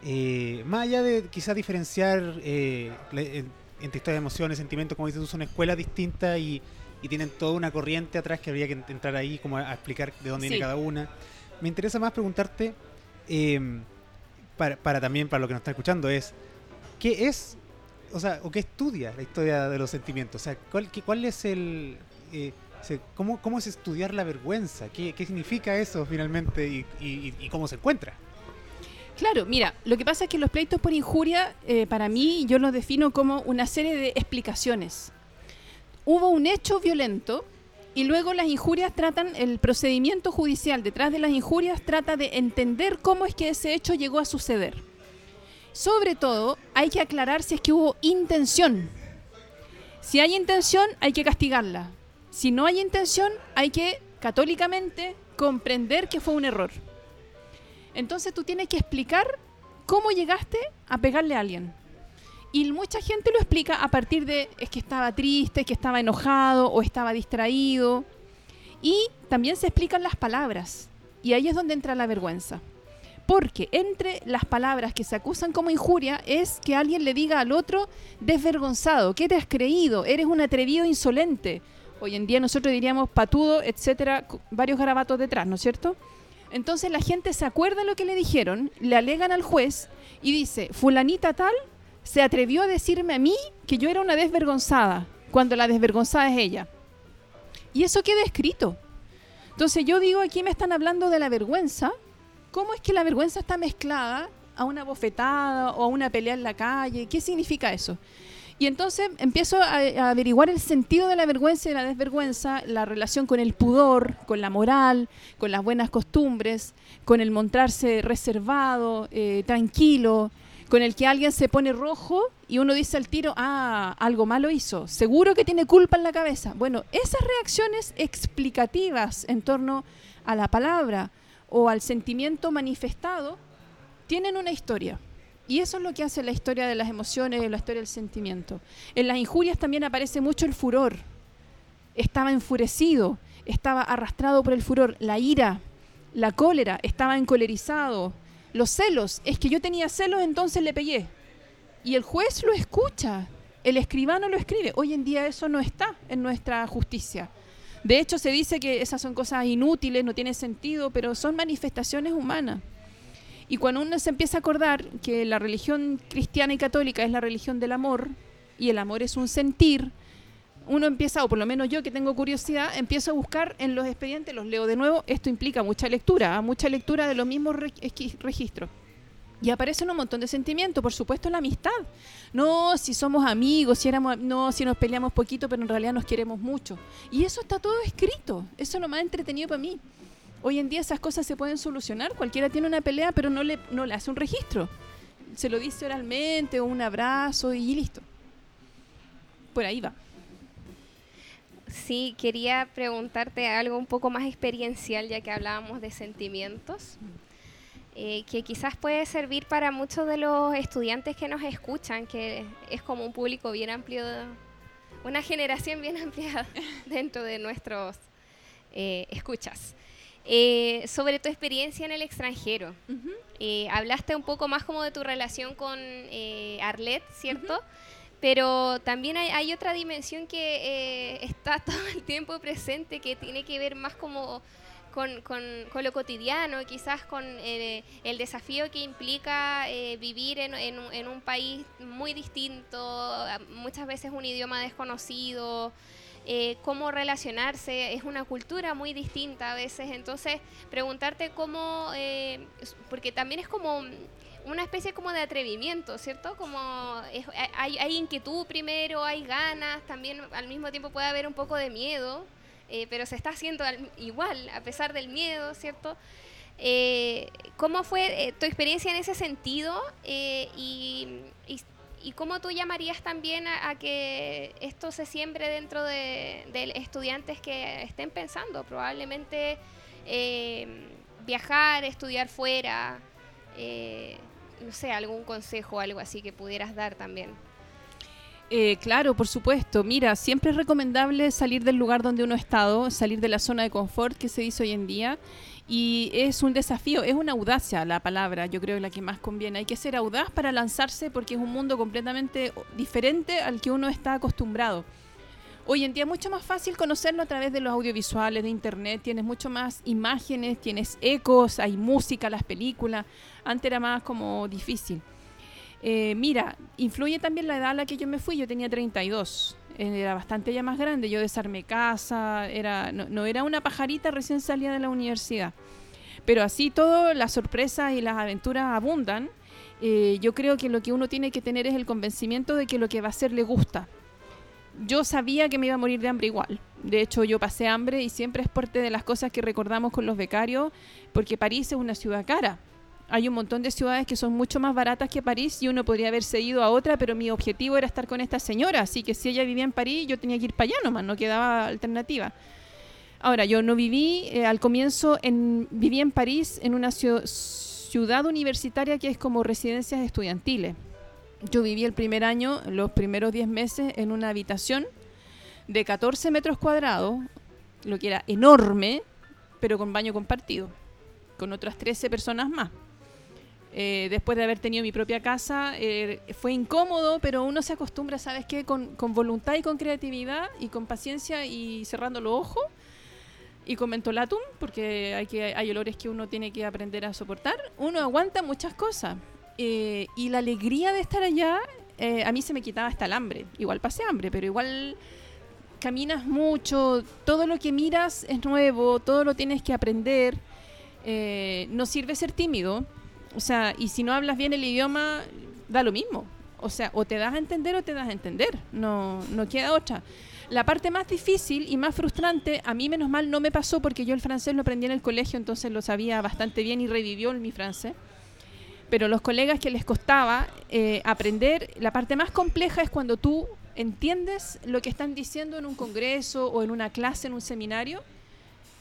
eh, más allá de quizás diferenciar eh, entre historia de emociones, sentimientos, como dices tú, son escuelas distintas y, y tienen toda una corriente atrás que habría que entrar ahí como a, a explicar de dónde Sí. viene cada una. Me interesa más preguntarte, eh, para, para también para lo que nos está escuchando, es ¿qué es, o sea, o qué estudia la historia de los sentimientos? O sea, ¿cuál, qué- cuál es el... eh, ¿cómo, ¿Cómo es estudiar la vergüenza? ¿Qué, qué significa eso finalmente y, y- y cómo se encuentra? Claro, mira, lo que pasa es que los pleitos por injuria, eh, para mí, yo los defino como una serie de explicaciones. Hubo un hecho violento y luego las injurias tratan, el procedimiento judicial detrás de las injurias trata de entender cómo es que ese hecho llegó a suceder. Sobre todo, hay que aclarar si es que hubo intención. Si hay intención, hay que castigarla. Si no hay intención, hay que, católicamente, comprender que fue un error. Entonces tú tienes que explicar cómo llegaste a pegarle a alguien. Y mucha gente lo explica a partir de es que estaba triste, que estaba enojado o estaba distraído. Y también se explican las palabras. Y ahí es donde entra la vergüenza. Porque entre las palabras que se acusan como injuria es que alguien le diga al otro desvergonzado, ¿qué te has creído? Eres un atrevido insolente. Hoy en día nosotros diríamos patudo, etcétera, varios garabatos detrás, ¿no es cierto? Entonces la gente se acuerda de lo que le dijeron, le alegan al juez y dice, fulanita tal se atrevió a decirme a mí que yo era una desvergonzada, cuando la desvergonzada es ella. Y eso queda escrito. Entonces yo digo, aquí me están hablando de la vergüenza. ¿Cómo es que la vergüenza está mezclada a una bofetada o a una pelea en la calle? ¿Qué significa eso? Y entonces empiezo a, averiguar el sentido de la vergüenza y de la desvergüenza, la relación con el pudor, con la moral, con las buenas costumbres, con el mostrarse reservado, eh, tranquilo, con el que alguien se pone rojo y uno dice al tiro, ah, algo malo hizo, seguro que tiene culpa en la cabeza. Bueno, esas reacciones explicativas en torno a la palabra o al sentimiento manifestado tienen una historia. Y eso es lo que hace la historia de las emociones, la historia del sentimiento. En las injurias también aparece mucho el furor. Estaba enfurecido, estaba arrastrado por el furor, la ira, la cólera, estaba encolerizado. Los celos, es que yo tenía celos, entonces le pegué. Y el juez lo escucha, el escribano lo escribe. Hoy en día eso no está en nuestra justicia. De hecho, se dice que esas son cosas inútiles, no tienen sentido, pero son manifestaciones humanas. Y cuando uno se empieza a acordar que la religión cristiana y católica es la religión del amor, y el amor es un sentir, uno empieza, o por lo menos yo que tengo curiosidad, empiezo a buscar en los expedientes, los leo de nuevo, esto implica mucha lectura, ¿ah? mucha lectura de los mismos registros. Y aparecen un montón de sentimientos, por supuesto la amistad. No, si somos amigos, si éramos, no, si nos peleamos poquito, pero en realidad nos queremos mucho. Y eso está todo escrito. Eso es lo más entretenido para mí. Hoy en día esas cosas se pueden solucionar. Cualquiera tiene una pelea, pero no le, no le hace un registro. Se lo dice oralmente o un abrazo y listo. Por ahí va. Sí, quería preguntarte algo un poco más experiencial, ya que hablábamos de sentimientos, eh, que quizás puede servir para muchos de los estudiantes que nos escuchan, que es como un público bien amplio, una generación bien [LAUGHS] amplia dentro de nuestros eh, escuchas. Eh, sobre tu experiencia en el extranjero. Eh, hablaste un poco más como de tu relación con eh, Arlet, ¿cierto? Pero también hay, hay otra dimensión que eh, está [LAUGHS] todo el tiempo presente, que tiene que ver más como con, con- con lo cotidiano, quizás con eh, el desafío que implica eh, vivir en, en un- en un país muy distinto, muchas veces un idioma desconocido, eh, cómo relacionarse, es una cultura muy distinta a veces, entonces preguntarte cómo, eh, porque también es como una especie como de atrevimiento, ¿cierto? Como hay, inquietud primero, hay ganas, también al mismo tiempo puede haber un poco de miedo, eh, pero se está haciendo al- igual, a pesar del miedo, ¿cierto? ¿Cómo fue tu experiencia en ese sentido? Y- y cómo tú llamarías también a, que esto se siembre dentro de, estudiantes que estén pensando probablemente eh, viajar, estudiar fuera? eh, no sé, algún consejo algo así que pudieras dar también. Eh, claro, por supuesto. Mira, siempre es recomendable salir del lugar donde uno ha estado, salir de la zona de confort que se dice hoy en día. Y es un desafío, es una audacia la palabra, yo creo que la que más conviene. Hay que ser audaz para lanzarse porque es un mundo completamente diferente al que uno está acostumbrado. Hoy en día es mucho más fácil conocerlo a través de los audiovisuales, de internet, tienes mucho más imágenes, tienes ecos, hay música, las películas. Antes era más como difícil. Eh, mira, influye también la edad a la que yo me fui. Yo tenía 32. Era bastante ya más grande. Yo desarmé casa. Era, no, no era una pajarita recién salida de la universidad. Pero así todo, las sorpresas y las aventuras abundan. Eh, yo creo que lo que uno tiene que tener es el convencimiento de que lo que va a hacer le gusta. Yo sabía que me iba a morir de hambre igual. De hecho, yo pasé hambre y siempre es parte de las cosas que recordamos con los becarios, porque París es una ciudad cara hay un montón de ciudades que son mucho más baratas que París y uno podría haberse ido a otra, pero mi objetivo era estar con esta señora, así que si ella vivía en París, yo tenía que ir para allá nomás, no quedaba alternativa. Ahora, yo no viví eh, al comienzo, en, viví en París, en una ciu- ciudad universitaria que es como residencias estudiantiles. Yo viví el primer año, los primeros 10 meses, en una habitación de 14 metros cuadrados, lo que era enorme, pero con baño compartido, con otras 13 personas más. Eh, después de haber tenido mi propia casa, eh, fue incómodo, pero uno se acostumbra, ¿sabes qué? Con, con voluntad y con creatividad y con paciencia y cerrando los ojos y con mentolatum, porque hay, que, hay olores que uno tiene que aprender a soportar, uno aguanta muchas cosas. Eh, y la alegría de estar allá, a mí se me quitaba hasta el hambre. Igual pasé hambre, pero igual caminas mucho, todo lo que miras es nuevo, todo lo tienes que aprender. No sirve ser tímido, o sea, y si no hablas bien el idioma, da lo mismo. O sea, o te das a entender o te das a entender. No, no queda otra. La parte más difícil y más frustrante, a mí menos mal no me pasó porque yo el francés lo aprendí en el colegio, entonces lo sabía bastante bien y revivió mi francés. Pero los colegas que les costaba eh, aprender, la parte más compleja es cuando tú entiendes lo que están diciendo en un congreso o en una clase, en un seminario,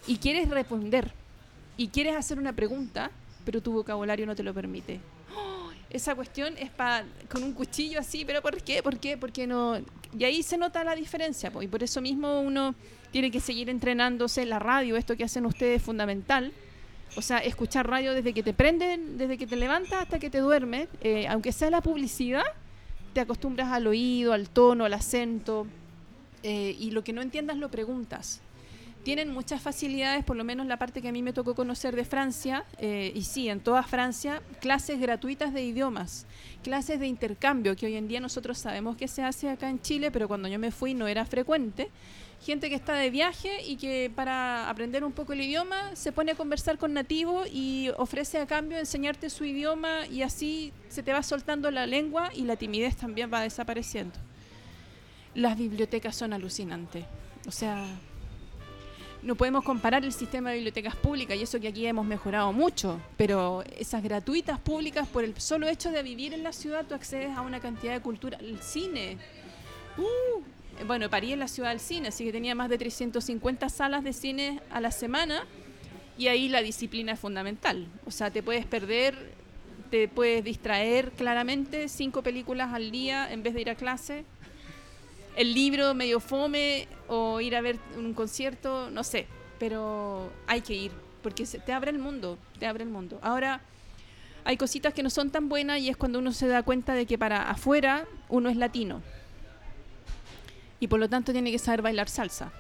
y quieres responder, y quieres hacer una pregunta, pero tu vocabulario no te lo permite. Esa cuestión es con un cuchillo así, pero ¿por qué? ¿Por qué? Porque no y ahí se nota la diferencia, y por eso mismo uno tiene que seguir entrenándose la radio, esto que hacen ustedes es fundamental. O sea, escuchar radio desde que te prenden, desde que te levantas hasta que te duermes, eh, aunque sea la publicidad, te acostumbras al oído, al tono, al acento, eh, y lo que no entiendas lo preguntas. Tienen muchas facilidades, por lo menos la parte que a mí me tocó conocer de Francia, eh, y sí, en toda Francia, clases gratuitas de idiomas, clases de intercambio, que hoy en día nosotros sabemos que se hace acá en Chile, pero cuando yo me fui no era frecuente. Gente que está de viaje y que para aprender un poco el idioma se pone a conversar con nativos y ofrece a cambio enseñarte su idioma y así se te va soltando la lengua y la timidez también va desapareciendo. Las bibliotecas son alucinantes. O sea, no podemos comparar el sistema de bibliotecas públicas y eso que aquí hemos mejorado mucho, pero esas gratuitas públicas, por el solo hecho de vivir en la ciudad, tú accedes a una cantidad de cultura. El cine. Uh, bueno, París es la ciudad del cine, así que tenía más de 350 salas de cine a la semana y ahí la disciplina es fundamental. O sea, te puedes perder, te puedes distraer claramente cinco películas al día en vez de ir a clase el libro medio fome o ir a ver un concierto, no sé, pero hay que ir porque te abre el mundo, te abre el mundo. Ahora hay cositas que no son tan buenas y es cuando uno se da cuenta de que para afuera uno es latino y por lo tanto tiene que saber bailar salsa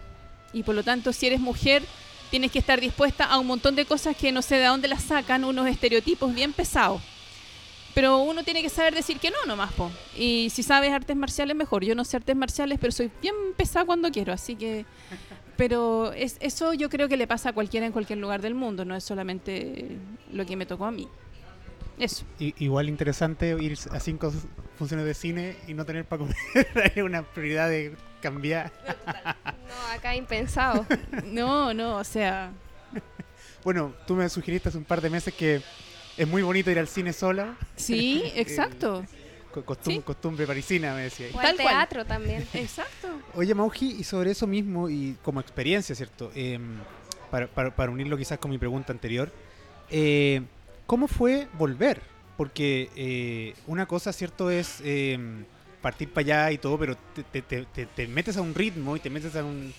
y por lo tanto si eres mujer tienes que estar dispuesta a un montón de cosas que no sé de dónde las sacan, unos estereotipos bien pesados. Pero uno tiene que saber decir que no nomás, po. Y si sabes artes marciales, mejor. Yo no sé artes marciales, pero soy bien pesada cuando quiero, así que... Pero es, eso yo creo que le pasa a cualquiera en cualquier lugar del mundo, no es solamente lo que me tocó a mí. Eso. igual interesante ir a cinco funciones de cine y no tener para comer. [LAUGHS] Hay una prioridad de cambiar. No, acá impensado. [LAUGHS] no, no, o sea... Bueno, tú me sugeriste hace un par de meses que es muy bonito ir al cine sola. Sí, [LAUGHS] exacto. Costumbre parisina, me decía. O al teatro también. [LAUGHS] Exacto. Oye, Mauji, y sobre eso mismo, y como experiencia, ¿cierto? Em, para, unirlo quizás con mi pregunta anterior, eh, ¿cómo fue volver? Porque eh, una cosa, ¿cierto? Es em, partir para allá y todo, pero te, te, metes a un ritmo y te metes a un...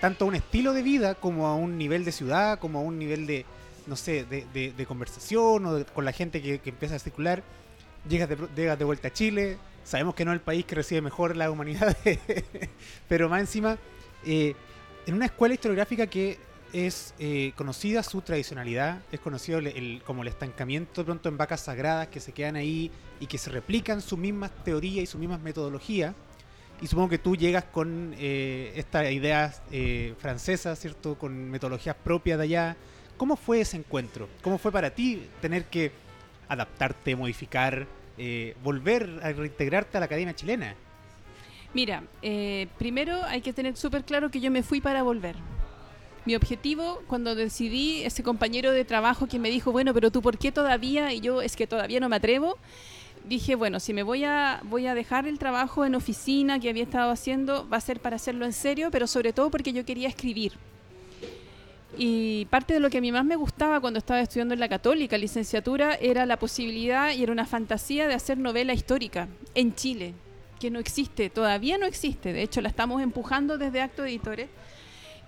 tanto a un estilo de vida como a un nivel de ciudad, como a un nivel de, no sé, de, conversación o con la gente que, empieza a circular. Llegas de, de vuelta a Chile, sabemos que no es el país que recibe mejor la humanidad, [LAUGHS] pero más encima, eh, en una escuela historiográfica que es eh, conocida su tradicionalidad, es conocido el, como el estancamiento de pronto en vacas sagradas que se quedan ahí y que se replican sus mismas teorías y sus mismas metodologías. Y supongo que tú llegas con eh, estas ideas francesas, ¿cierto? Con metodologías propias de allá, ¿Cómo fue ese encuentro? ¿Cómo fue para ti tener que adaptarte, modificar, eh, volver a reintegrarte a la Academia Chilena? Mira, eh, primero hay que tener súper claro que yo me fui para volver. Mi objetivo, cuando decidí, ese compañero de trabajo que me dijo, bueno, pero tú, ¿por qué todavía? Y yo, es que todavía no me atrevo. Dije, bueno, si me voy a, voy a dejar el trabajo en oficina que había estado haciendo, va a ser para hacerlo en serio, pero sobre todo porque yo quería escribir. Y parte de lo que a mí más me gustaba cuando estaba estudiando en la católica, licenciatura, era la posibilidad y era una fantasía de hacer novela histórica en Chile, que no existe, todavía no existe, de hecho la estamos empujando desde Acto Editores,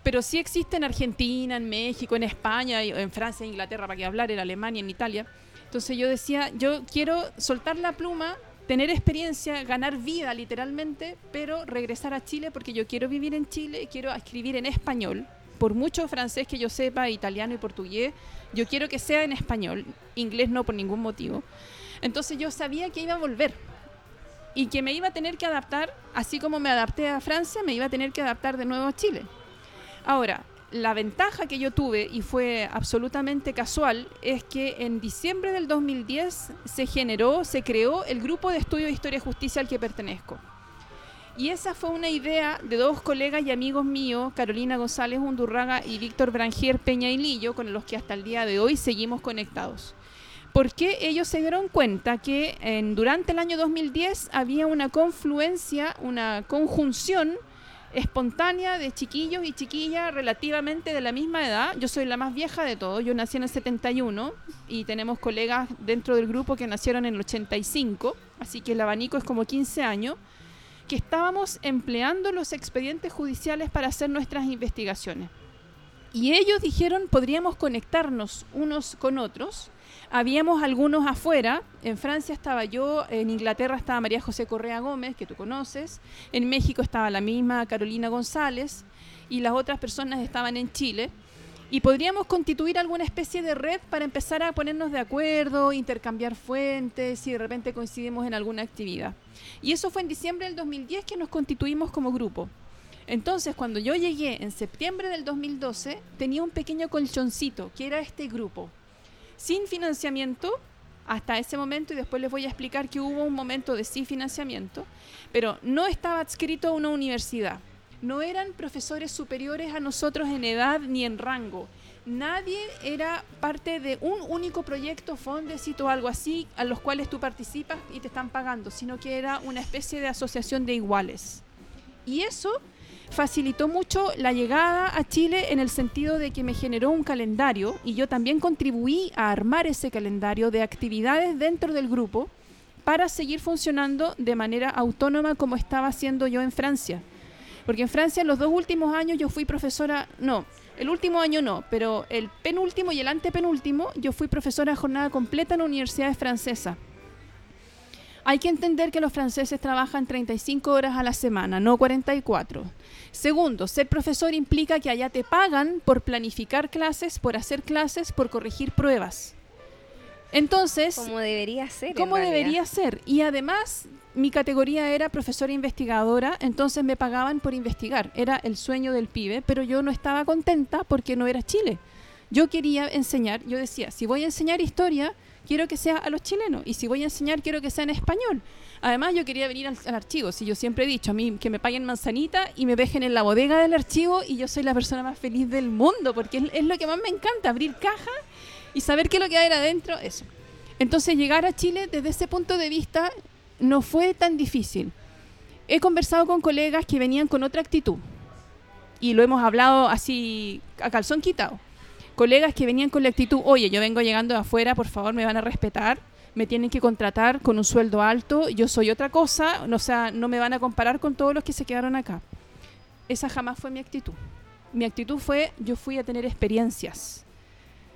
pero sí existe en Argentina, en México, en España, en Francia, en Inglaterra, para que hablar, en Alemania, en Italia. Entonces yo decía, yo quiero soltar la pluma, tener experiencia, ganar vida literalmente, pero regresar a Chile porque yo quiero vivir en Chile, quiero escribir en español, por mucho francés que yo sepa, italiano y portugués, yo quiero que sea en español, inglés no por ningún motivo. Entonces yo sabía que iba a volver y que me iba a tener que adaptar, así como me adapté a Francia, me iba a tener que adaptar de nuevo a Chile. Ahora, la ventaja que yo tuve, y fue absolutamente casual, es que en diciembre del 2010 se generó, se creó el grupo de estudio de historia y justicia al que pertenezco. Y esa fue una idea de dos colegas y amigos míos, Carolina González Undurraga y Víctor Brangier Peña y Lillo, con los que hasta el día de hoy seguimos conectados. Porque ellos se dieron cuenta que durante el año 2010 había una confluencia, una conjunción espontánea de chiquillos y chiquillas relativamente de la misma edad. Yo soy la más vieja de todos, yo nací en el 71 y tenemos colegas dentro del grupo que nacieron en el 85, así que el abanico es como 15 años que estábamos empleando los expedientes judiciales para hacer nuestras investigaciones. Y ellos dijeron, podríamos conectarnos unos con otros habíamos algunos afuera. En Francia estaba yo, en Inglaterra estaba María José Correa Gómez, que tú conoces. En México estaba la misma Carolina González y las otras personas estaban en Chile. Y podríamos constituir alguna especie de red para empezar a ponernos de acuerdo, intercambiar fuentes, si de repente coincidimos en alguna actividad. Y eso fue en diciembre del 2010 que nos constituimos como grupo. Entonces, cuando yo llegué en septiembre del 2012, tenía un pequeño colchoncito, que era este grupo, sin financiamiento hasta ese momento, y después les voy a explicar que hubo un momento de sí financiamiento, pero no estaba adscrito a una universidad no eran profesores superiores a nosotros en edad ni en rango. Nadie era parte de un único proyecto, fondecito o algo así, a los cuales tú participas y te están pagando, sino que era una especie de asociación de iguales. Y eso facilitó mucho la llegada a Chile en el sentido de que me generó un calendario y yo también contribuí a armar ese calendario de actividades dentro del grupo para seguir funcionando de manera autónoma como estaba haciendo yo en Francia porque en Francia los dos últimos años yo fui profesora, no, el último año no, pero el penúltimo y el antepenúltimo yo fui profesora de jornada completa en universidades francesas. Hay que entender que los franceses trabajan 35 horas a la semana, no 44. Segundo, ser profesor implica que allá te pagan por planificar clases, por hacer clases, por corregir pruebas. Entonces, como debería ser. Como debería ser. Y además mi categoría era profesora investigadora, entonces me pagaban por investigar. Era el sueño del pibe, pero yo no estaba contenta porque no era Chile. Yo quería enseñar, yo decía, si voy a enseñar historia, quiero que sea a los chilenos, y si voy a enseñar, quiero que sea en español. Además, yo quería venir al, archivo, si yo siempre he dicho, a mí que me paguen manzanita y me dejen en la bodega del archivo, y yo soy la persona más feliz del mundo, porque es, lo que más me encanta, abrir caja y saber qué es lo que hay adentro, eso. Entonces, llegar a Chile desde ese punto de vista no fue tan difícil. He conversado con colegas que venían con otra actitud y lo hemos hablado así a calzón quitado. Colegas que venían con la actitud, oye, yo vengo llegando de afuera, por favor me van a respetar, me tienen que contratar con un sueldo alto, yo soy otra cosa, o sea, no me van a comparar con todos los que se quedaron acá. Esa jamás fue mi actitud. Mi actitud fue, yo fui a tener experiencias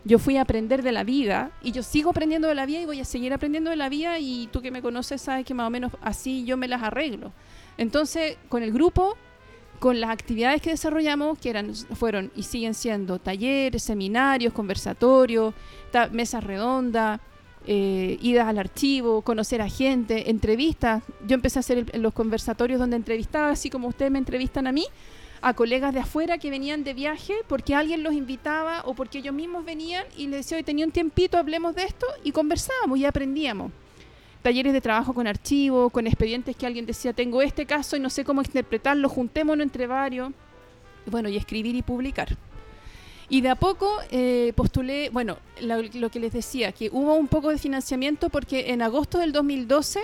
yo fui a aprender de la vida y yo sigo aprendiendo de la vida y voy a seguir aprendiendo de la vida y tú que me conoces sabes que más o menos así yo me las arreglo. Entonces, con el grupo, con las actividades que desarrollamos, que eran, fueron y siguen siendo talleres, seminarios, conversatorios, mesas redondas, eh, idas al archivo, conocer a gente, entrevistas. Yo empecé a hacer los conversatorios donde entrevistaba, así como ustedes me entrevistan a mí, a colegas de afuera que venían de viaje porque alguien los invitaba o porque ellos mismos venían y les decía, hoy tenía un tiempito, hablemos de esto y conversábamos y aprendíamos. Talleres de trabajo con archivos, con expedientes que alguien decía, tengo este caso y no sé cómo interpretarlo, juntémonos entre varios. Bueno, y escribir y publicar. Y de a poco eh, postulé, bueno, lo, lo que les decía, que hubo un poco de financiamiento porque en agosto del 2012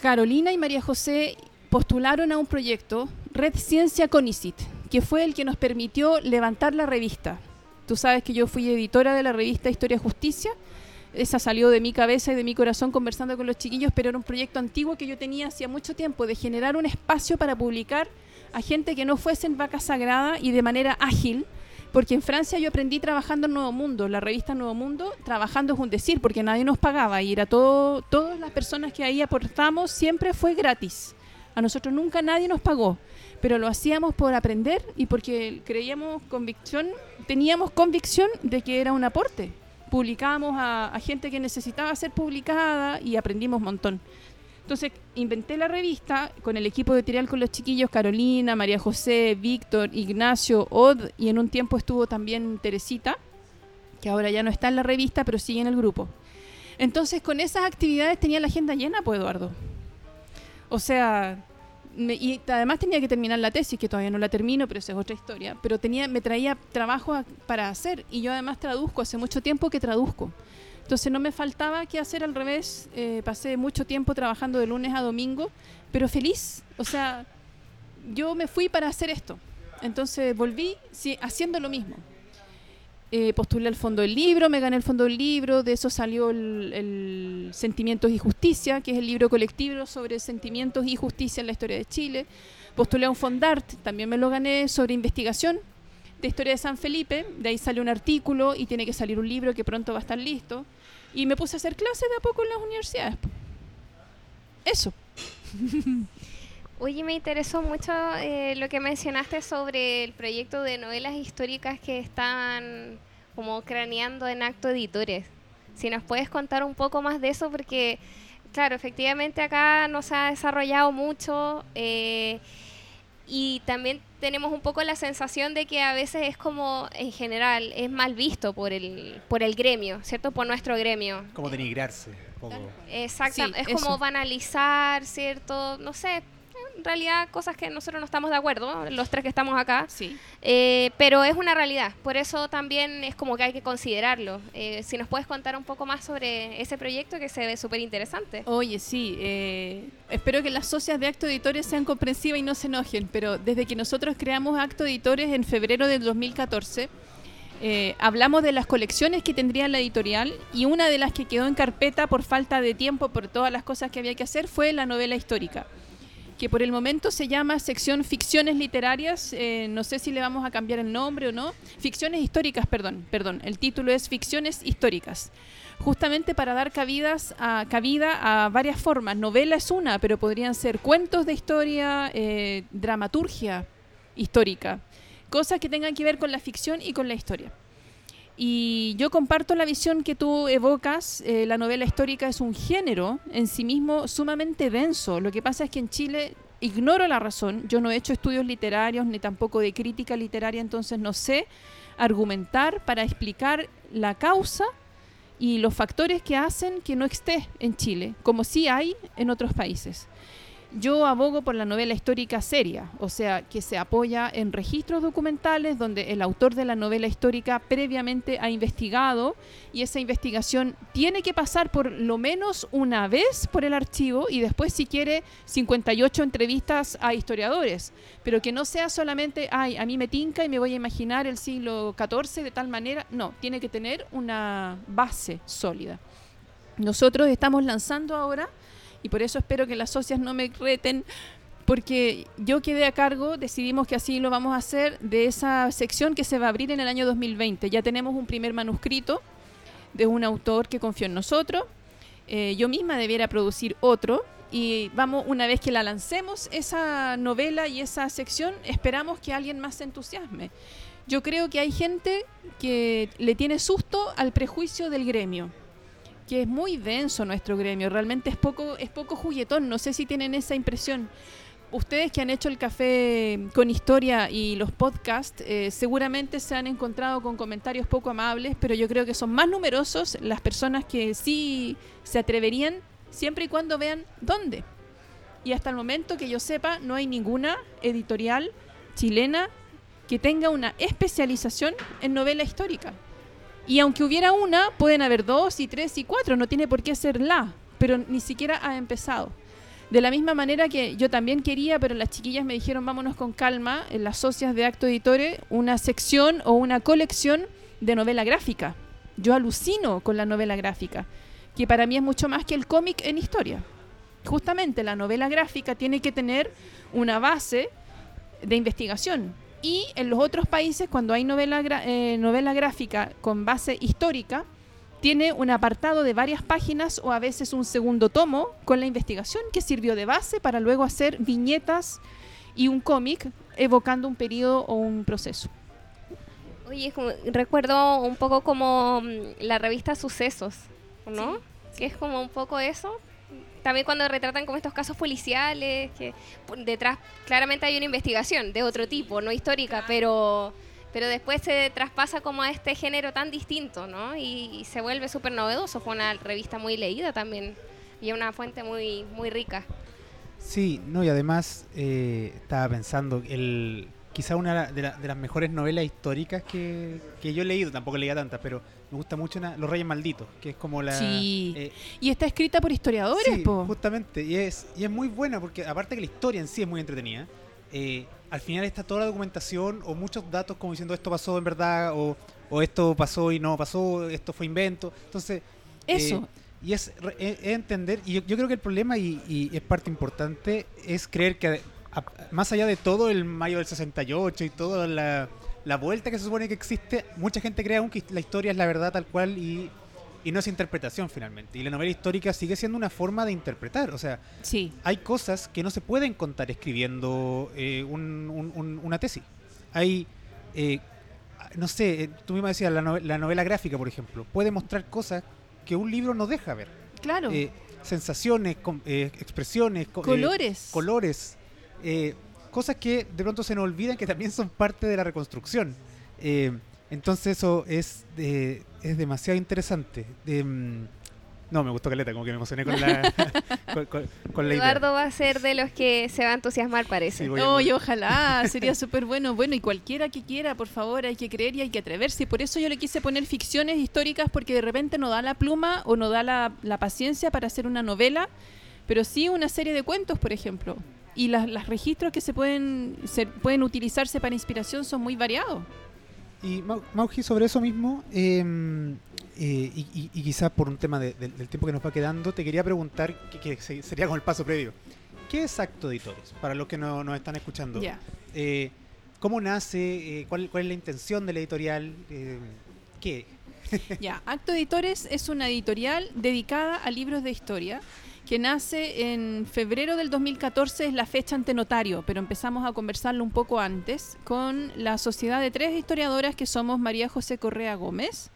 Carolina y María José postularon a un proyecto, Red Ciencia Conicit, que fue el que nos permitió levantar la revista. Tú sabes que yo fui editora de la revista Historia Justicia. Esa salió de mi cabeza y de mi corazón conversando con los chiquillos, pero era un proyecto antiguo que yo tenía hacía mucho tiempo de generar un espacio para publicar a gente que no fuese en vaca sagrada y de manera ágil, porque en Francia yo aprendí trabajando en Nuevo Mundo, la revista Nuevo Mundo, trabajando es un decir, porque nadie nos pagaba y era todo, todas las personas que ahí aportamos siempre fue gratis. A nosotros nunca nadie nos pagó, pero lo hacíamos por aprender y porque creíamos convicción, teníamos convicción de que era un aporte. Publicábamos a, gente que necesitaba ser publicada y aprendimos un montón. Entonces inventé la revista con el equipo de Tirial con los chiquillos, Carolina, María José, Víctor, Ignacio, Od y en un tiempo estuvo también Teresita, que ahora ya no está en la revista, pero sigue en el grupo. Entonces con esas actividades tenía la agenda llena, pues Eduardo. O sea, y además tenía que terminar la tesis, que todavía no la termino, pero esa es otra historia. Pero tenía, me traía trabajo para hacer y yo además traduzco, hace mucho tiempo que traduzco. Entonces no me faltaba que hacer al revés. Eh, pasé mucho tiempo trabajando de lunes a domingo, pero feliz. O sea, yo me fui para hacer esto. Entonces volví sí, haciendo lo mismo eh, postulé al fondo del libro, me gané el fondo del libro, de eso salió el, Sentimientos y Justicia, que es el libro colectivo sobre sentimientos y justicia en la historia de Chile. Postulé a un Fondart, también me lo gané sobre investigación. de historia de San Felipe, de ahí sale un artículo y tiene que salir un libro que pronto va a estar listo. Y me puse a hacer clases de a poco en las universidades. Eso. [LAUGHS] Oye, me interesó mucho eh, lo que mencionaste sobre el proyecto de novelas históricas que están como craneando en Acto Editores. Si nos puedes contar un poco más de eso, porque, claro, efectivamente acá no se ha desarrollado mucho eh, y también tenemos un poco la sensación de que a veces es como, en general, es mal visto por el, por el gremio, ¿cierto? Por nuestro gremio. Como denigrarse. un poco. Exacto, Sí, es eso. como banalizar, ¿cierto? No sé, en realidad cosas que nosotros no estamos de acuerdo, los tres que estamos acá, Sí. eh, pero es una realidad, por eso también es como que hay que considerarlo. Eh, si nos puedes contar un poco más sobre ese proyecto que se ve súper interesante. Oye, sí. eh, espero que las socias de Acto Editores sean comprensivas y no se enojen, pero desde que nosotros creamos Acto Editores en febrero del 2014, eh, hablamos de las colecciones que tendría la editorial y una de las que quedó en carpeta por falta de tiempo, por todas las cosas que había que hacer, fue la novela histórica que por el momento se llama sección ficciones literarias, eh, no sé si le vamos a cambiar el nombre o no, ficciones históricas, perdón, perdón, el título es ficciones históricas, justamente para dar a, cabida a varias formas, novela es una, pero podrían ser cuentos de historia, eh, dramaturgia histórica, cosas que tengan que ver con la ficción y con la historia. Y yo comparto la visión que tú evocas. eh, la novela histórica es un género en sí mismo sumamente denso. Lo que pasa es que en Chile ignoro la razón. Yo no he hecho estudios literarios ni tampoco de crítica literaria, entonces no sé argumentar para explicar la causa y los factores que hacen que no esté en Chile, como sí hay en otros países. Yo abogo por la novela histórica seria, o sea, que se apoya en registros documentales donde el autor de la novela histórica previamente ha investigado y esa investigación tiene que pasar por lo menos una vez por el archivo y después si quiere 58 entrevistas a historiadores, pero que no sea solamente, ay, a mí me tinca y me voy a imaginar el siglo XIV de tal manera, no, tiene que tener una base sólida. Nosotros estamos lanzando ahora y por eso espero que las socias no me reten, porque yo quedé a cargo, decidimos que así lo vamos a hacer, de esa sección que se va a abrir en el año 2020. Ya tenemos un primer manuscrito de un autor que confió en nosotros. Eh, yo misma debiera producir otro. Y vamos, una vez que la lancemos, esa novela y esa sección, esperamos que alguien más se entusiasme. Yo creo que hay gente que le tiene susto al prejuicio del gremio que es muy denso nuestro gremio, realmente es poco, es poco juguetón, no sé si tienen esa impresión. Ustedes que han hecho el café con historia y los podcasts, eh, seguramente se han encontrado con comentarios poco amables, pero yo creo que son más numerosos las personas que sí se atreverían siempre y cuando vean dónde. Y hasta el momento que yo sepa, no hay ninguna editorial chilena que tenga una especialización en novela histórica. Y aunque hubiera una, pueden haber dos y tres y cuatro, no tiene por qué ser la, pero ni siquiera ha empezado. De la misma manera que yo también quería, pero las chiquillas me dijeron vámonos con calma, en las socias de Acto Editore, una sección o una colección de novela gráfica. Yo alucino con la novela gráfica, que para mí es mucho más que el cómic en historia. Justamente la novela gráfica tiene que tener una base de investigación, y en los otros países, cuando hay novela, eh, novela gráfica con base histórica, tiene un apartado de varias páginas o a veces un segundo tomo con la investigación que sirvió de base para luego hacer viñetas y un cómic evocando un periodo o un proceso. Oye, como- recuerdo un poco como mm, la revista Sucesos, ¿no? Que es como un poco eso. También cuando retratan como estos casos policiales, que detrás claramente hay una investigación de otro tipo, no histórica, pero, pero después se traspasa como a este género tan distinto, ¿no? Y, y se vuelve súper novedoso. Fue una revista muy leída también y una fuente muy, muy rica. Sí, no, y además eh, estaba pensando, el, quizá una de, la- de las mejores novelas históricas que, que yo he leído, tampoco leía tantas, pero me gusta mucho una- Los Reyes Malditos, que es como la... Sí. eh, Y está escrita por historiadores, sí, po. justamente, y es, y es muy buena porque aparte que la historia en sí es muy entretenida, eh, al final está toda la documentación o muchos datos como diciendo esto pasó en verdad o, o esto pasó y no pasó, esto fue invento. Entonces, Eso. eh, y es, es- es entender, y yo, yo creo que el problema, y, y es parte importante, es creer que a- más allá de todo el mayo del 68 y toda la, la vuelta que se supone que existe, mucha gente cree aún que la historia es la verdad tal cual y, y no es interpretación finalmente. Y la novela histórica sigue siendo una forma de interpretar. O sea, Sí, hay cosas que no se pueden contar escribiendo eh, un- un- un- una tesis. Hay, eh, no sé, eh, tú misma decías, la, nove- la novela gráfica, por ejemplo, puede mostrar cosas que un libro no deja ver. claro. Eh, sensaciones, com- expresiones, co- Colores. colores, cosas que de pronto se nos olvidan que también son parte de la reconstrucción. Eh, entonces eso es, eh, es demasiado interesante. De, mm, no, me gustó Caleta, como que me emocioné con la, [LAUGHS] con, con- con la idea. Eduardo va a ser de los que se va a entusiasmar, parece. Sí, voy a- No, y ojalá, [LAUGHS] sería súper bueno. Bueno, y cualquiera que quiera, por favor, hay que creer y hay que atreverse. Y por eso yo le quise poner ficciones históricas, porque de repente no da la pluma o no da la, la paciencia para hacer una novela, pero sí una serie de cuentos, por ejemplo. Y las, los registros que se pueden, se pueden utilizarse para inspiración son muy variados. Y Mau- Mauji, sobre eso mismo, eh, eh, y, y- y quizás por un tema de- del- del tiempo que nos va quedando, te quería preguntar, que, que se- sería como el paso previo, ¿qué es Acto Editores? Para los que no, nos están escuchando. Eh, ¿Cómo nace? Eh, cuál, cuál es la intención de la editorial? Eh, ¿Qué? Ya, Acto Editores es una editorial dedicada a libros de historia que nace en febrero del 2014, es la fecha ante notario, pero empezamos a conversarlo un poco antes con la sociedad de tres historiadoras que somos María José Correa Gómez,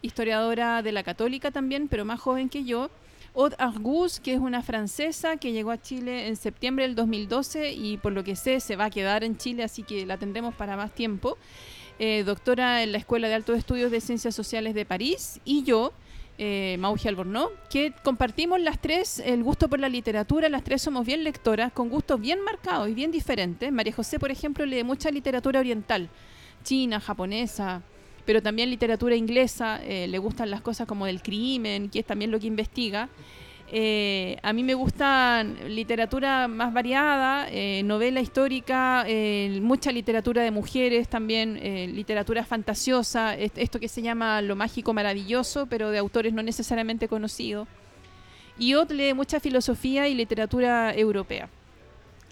historiadora de la Católica también, pero más joven que yo. Aude Argus, que es una francesa que llegó a Chile en septiembre del 2012 y por lo que sé se va a quedar en Chile, así que la tendremos para más tiempo. Eh, doctora en la Escuela de Altos Estudios de Ciencias Sociales de París, y yo, eh, Albornoz, que compartimos las tres el gusto por la literatura, las tres somos bien lectoras, con gustos bien marcados y bien diferentes. María José, por ejemplo, lee mucha literatura oriental, china, japonesa, pero también literatura inglesa, eh, le gustan las cosas como del crimen, que es también lo que investiga. Eh, a mí me gusta literatura más variada, eh, novela histórica, eh, mucha literatura de mujeres también, literatura fantasiosa, est- esto que se llama lo mágico maravilloso, pero de autores no necesariamente conocidos. Y Ott lee mucha filosofía y literatura europea.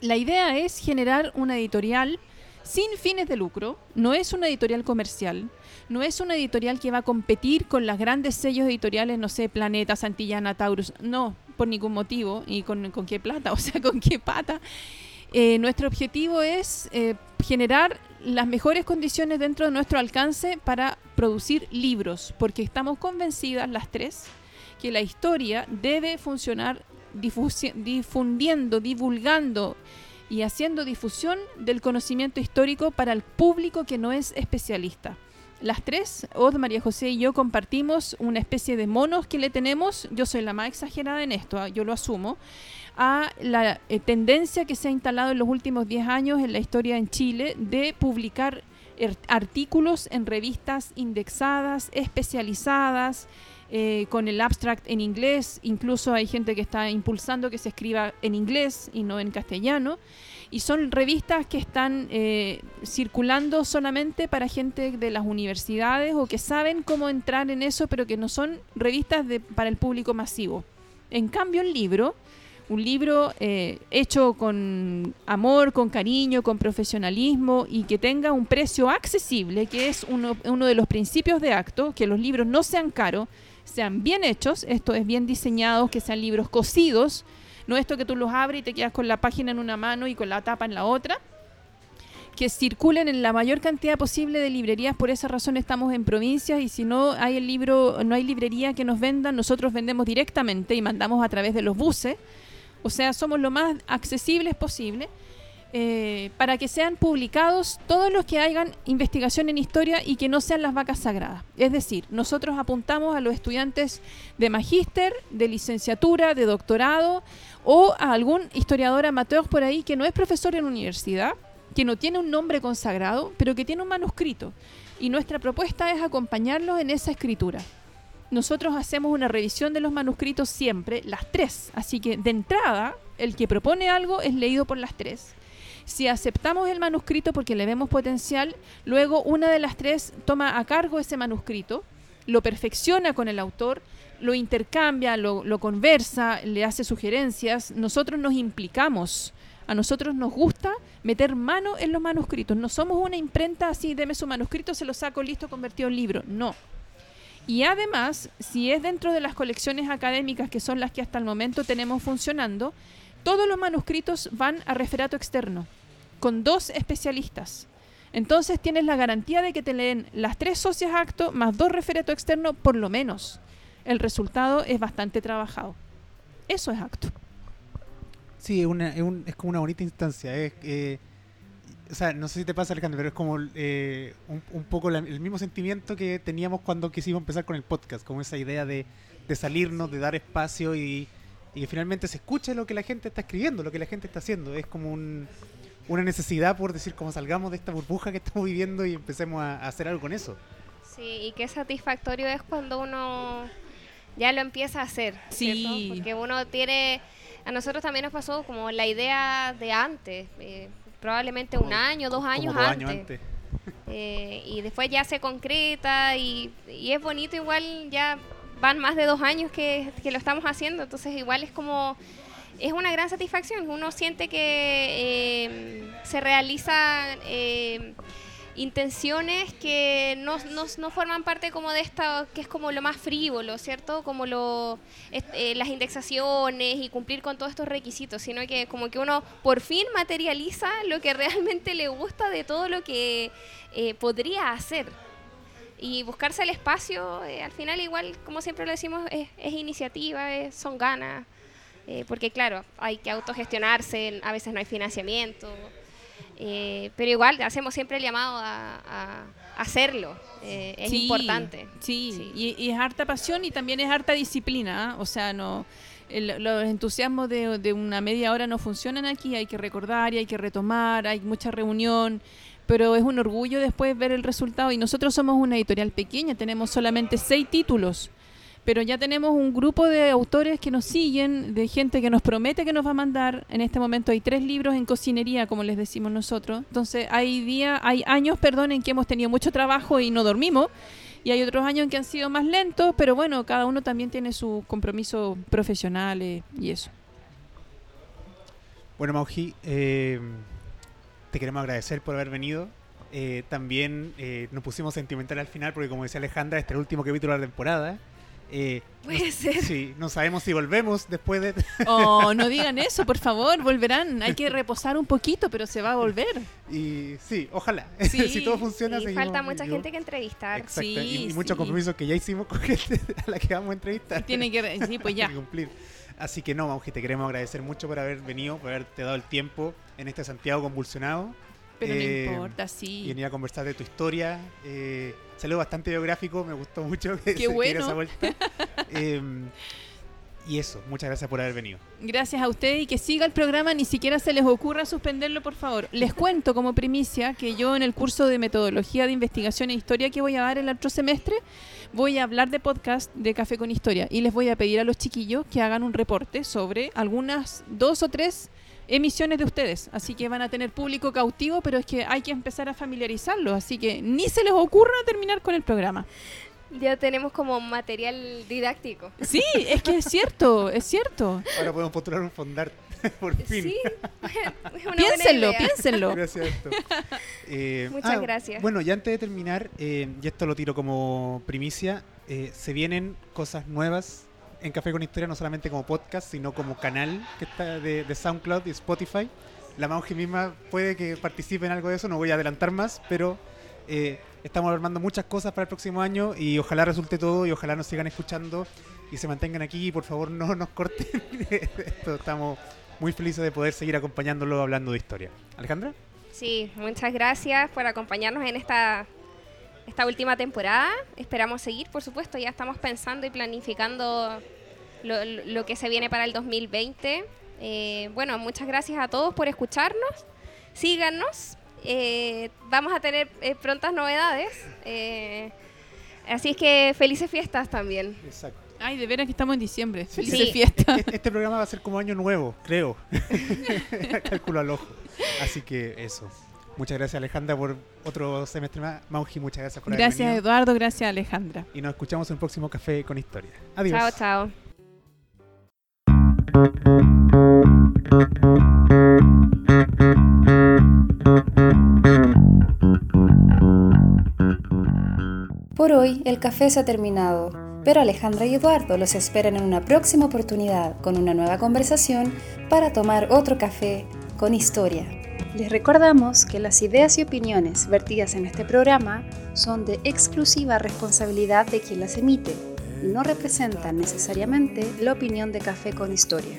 La idea es generar una editorial sin fines de lucro, no es una editorial comercial, no es una editorial que va a competir con las grandes sellos editoriales, no sé, Planeta, Santillana, Taurus, no, por ningún motivo, y con, qué plata, [LAUGHS] o sea, con qué pata. Eh, nuestro objetivo es eh, generar las mejores condiciones dentro de nuestro alcance para producir libros, porque estamos convencidas las tres que la historia debe funcionar difundiendo, divulgando y haciendo difusión del conocimiento histórico para el público que no es especialista. Las tres, Od, María José y yo, compartimos una especie de monos que le tenemos, yo soy la más exagerada en esto, ah, yo lo asumo, a la eh, tendencia que se ha instalado en los últimos 10 años en la historia en Chile de publicar er- artículos en revistas indexadas, especializadas, eh, con el abstract en inglés, incluso hay gente que está impulsando que se escriba en inglés y no en castellano, y son revistas que están eh, circulando solamente para gente de las universidades o que saben cómo entrar en eso, pero que no son revistas de- para el público masivo. En cambio, el libro, un libro eh, hecho con amor, con cariño, con profesionalismo y que tenga un precio accesible, que es uno, uno de los principios de acto, que los libros no sean caros, sean bien hechos, esto es bien diseñados, que sean libros cosidos, no esto que tú los abres y te quedas con la página en una mano y con la tapa en la otra, que circulen en la mayor cantidad posible de librerías, por esa razón estamos en provincias y si no hay el libro, no hay librería que nos vendan, nosotros vendemos directamente y mandamos a través de los buses, o sea, somos lo más accesibles posible. Eh, para que sean publicados todos los que hagan investigación en historia y que no sean las vacas sagradas. Es decir, nosotros apuntamos a los estudiantes de magíster, de licenciatura, de doctorado o a algún historiador amateur por ahí que no es profesor en universidad, que no tiene un nombre consagrado, pero que tiene un manuscrito. Y nuestra propuesta es acompañarlos en esa escritura. Nosotros hacemos una revisión de los manuscritos siempre, las tres. Así que de entrada, el que propone algo es leído por las tres. Si aceptamos el manuscrito porque le vemos potencial, luego una de las tres toma a cargo ese manuscrito, lo perfecciona con el autor, lo intercambia, lo, conversa, le hace sugerencias. Nosotros nos implicamos. A nosotros nos gusta meter mano en los manuscritos. No somos una imprenta así, deme su manuscrito, se lo saco listo, convertido en libro. No. Y además, si es dentro de las colecciones académicas, que son las que hasta el momento tenemos funcionando, todos los manuscritos van a referato externo, con dos especialistas. Entonces tienes la garantía de que te leen las tres socias acto más dos referato externo por lo menos. El resultado es bastante trabajado. Eso es acto. Sí, es, una, es, un- es como una bonita instancia. Eh, o sea, no sé si te pasa, Alejandro, pero es como eh, un, un poco la- el mismo sentimiento que teníamos cuando quisimos empezar con el podcast, como esa idea de, de salirnos, de dar espacio y, y que finalmente se escuche lo que la gente está escribiendo, lo que la gente está haciendo. Es como un- una necesidad por decir, como salgamos de esta burbuja que estamos viviendo y empecemos a, a hacer algo con eso. Sí, y qué satisfactorio es cuando uno ya lo empieza a hacer. Sí. ¿cierto? Porque uno tiene. A nosotros también nos pasó como la idea de antes, eh, probablemente un año, dos como años dos antes. años antes. [LAUGHS] Eh, y después ya se concreta y, y es bonito igual, ya van más de dos años que, que lo estamos haciendo, entonces igual es como, es una gran satisfacción, uno siente que eh, se realizan eh, intenciones que no, no, no forman parte como de esta, que es como lo más frívolo, ¿cierto? Como lo, eh, las indexaciones y cumplir con todos estos requisitos, sino que como que uno por fin materializa lo que [LAUGHS] realmente le gusta de todo lo que eh, podría hacer. Y buscarse el espacio, eh, al final igual, como siempre lo decimos, es, es iniciativa, son ganas, eh, porque claro, hay que autogestionarse, a veces no hay financiamiento, eh, pero igual hacemos siempre el llamado a, a hacerlo, eh, es Sí, importante. Sí, Sí. Y, y es harta pasión y también es harta disciplina. ¿ah? O sea, no el- los entusiasmos de, de una media hora no funcionan aquí. Hay que recordar y hay que retomar, hay mucha reunión. Pero es un orgullo después ver el resultado. Y nosotros somos una editorial pequeña, tenemos solamente seis títulos. Pero ya tenemos un grupo de autores que nos siguen, de gente que nos promete que nos va a mandar. En este momento hay tres libros en cocinería, como les decimos nosotros. Entonces hay día, hay años, perdón, en que hemos tenido mucho trabajo y no dormimos. Y hay otros años en que han sido más lentos, pero bueno, cada uno también tiene sus compromisos profesionales y eso. Bueno, Mauji, eh, te queremos agradecer por haber venido. Eh, también eh, nos pusimos sentimental al final porque, como decía Alejandra, este es el último capítulo de la temporada. Eh, Puede ser. sí, no sabemos si volvemos después de... Oh, no [LAUGHS] digan eso, por favor, volverán. Hay que reposar un poquito, pero se va a volver. Y sí, ojalá. [LAUGHS] Sí. si todo funciona, Y seguimos falta mucha gente que entrevistar. Exacto. Sí, y, y sí. muchos compromisos que ya hicimos con gente [LAUGHS] a la que vamos a entrevistar. Tiene que, sí, pues ya. Que cumplir. Así que no, Mauji, te queremos agradecer mucho por haber venido, por haberte dado el tiempo en este Santiago convulsionado. Pero Eh, no importa, y sí. venir a conversar de tu historia. Eh, salió bastante biográfico, me gustó mucho [LAUGHS] que Qué se bueno. esa vuelta. [LAUGHS] Eh, y eso, muchas gracias por haber venido. Gracias a ustedes y que siga el programa, ni siquiera se les ocurra suspenderlo, por favor. Les cuento como primicia que yo en el curso de metodología de investigación e historia que voy a dar el otro semestre, voy a hablar de podcast de Café con Historia y les voy a pedir a los chiquillos que hagan un reporte sobre algunas dos o tres emisiones de ustedes. Así que van a tener público cautivo, pero es que hay que empezar a familiarizarlos. Así que ni se les ocurra terminar con el programa. Ya tenemos como material didáctico. Sí, es que es cierto, es cierto. Ahora podemos postular un fondar, [LAUGHS] por fin. Sí, [LAUGHS] es una buena Piénsenlo, idea. piénsenlo. [LAUGHS] Gracias a esto. Eh, Muchas gracias. Bueno, ya antes de terminar, eh, y esto lo tiro como primicia, eh, se vienen cosas nuevas en Café con Historia, no solamente como podcast, sino como canal que está de, SoundCloud y Spotify. La Mauji misma puede que participe en algo de eso, no voy a adelantar más, pero eh, estamos armando muchas cosas para el próximo año y ojalá resulte todo y ojalá nos sigan escuchando y se mantengan aquí y por favor no nos corten. [LAUGHS] Esto, estamos muy felices de poder seguir acompañándolo hablando de historia. Alejandra. Sí, muchas gracias por acompañarnos en esta, esta última temporada. Esperamos seguir, por supuesto, ya estamos pensando y planificando lo, que se viene para el 2020. Eh, bueno, muchas gracias a todos por escucharnos. Síganos. eh, vamos a tener eh, prontas novedades. eh, así es que felices fiestas también. Exacto. Ay, de veras que estamos en diciembre. Felices Sí. fiestas. Este, [LAUGHS] este programa va a ser como año nuevo, creo. [LAUGHS] [LAUGHS] Calculo al ojo. Así que eso. Muchas gracias Alejandra por otro semestre más. Mauji, muchas gracias por Gracias Eduardo, gracias Alejandra. Y nos escuchamos en el próximo Café con Historia. Adiós. Chao, chao. Por hoy el café se ha terminado, pero Alejandra y Eduardo los esperan en una próxima oportunidad con una nueva conversación para tomar otro café con historia. Les recordamos que las ideas y opiniones vertidas en este programa son de exclusiva responsabilidad de quien las emite y no representan necesariamente la opinión de Café con Historia.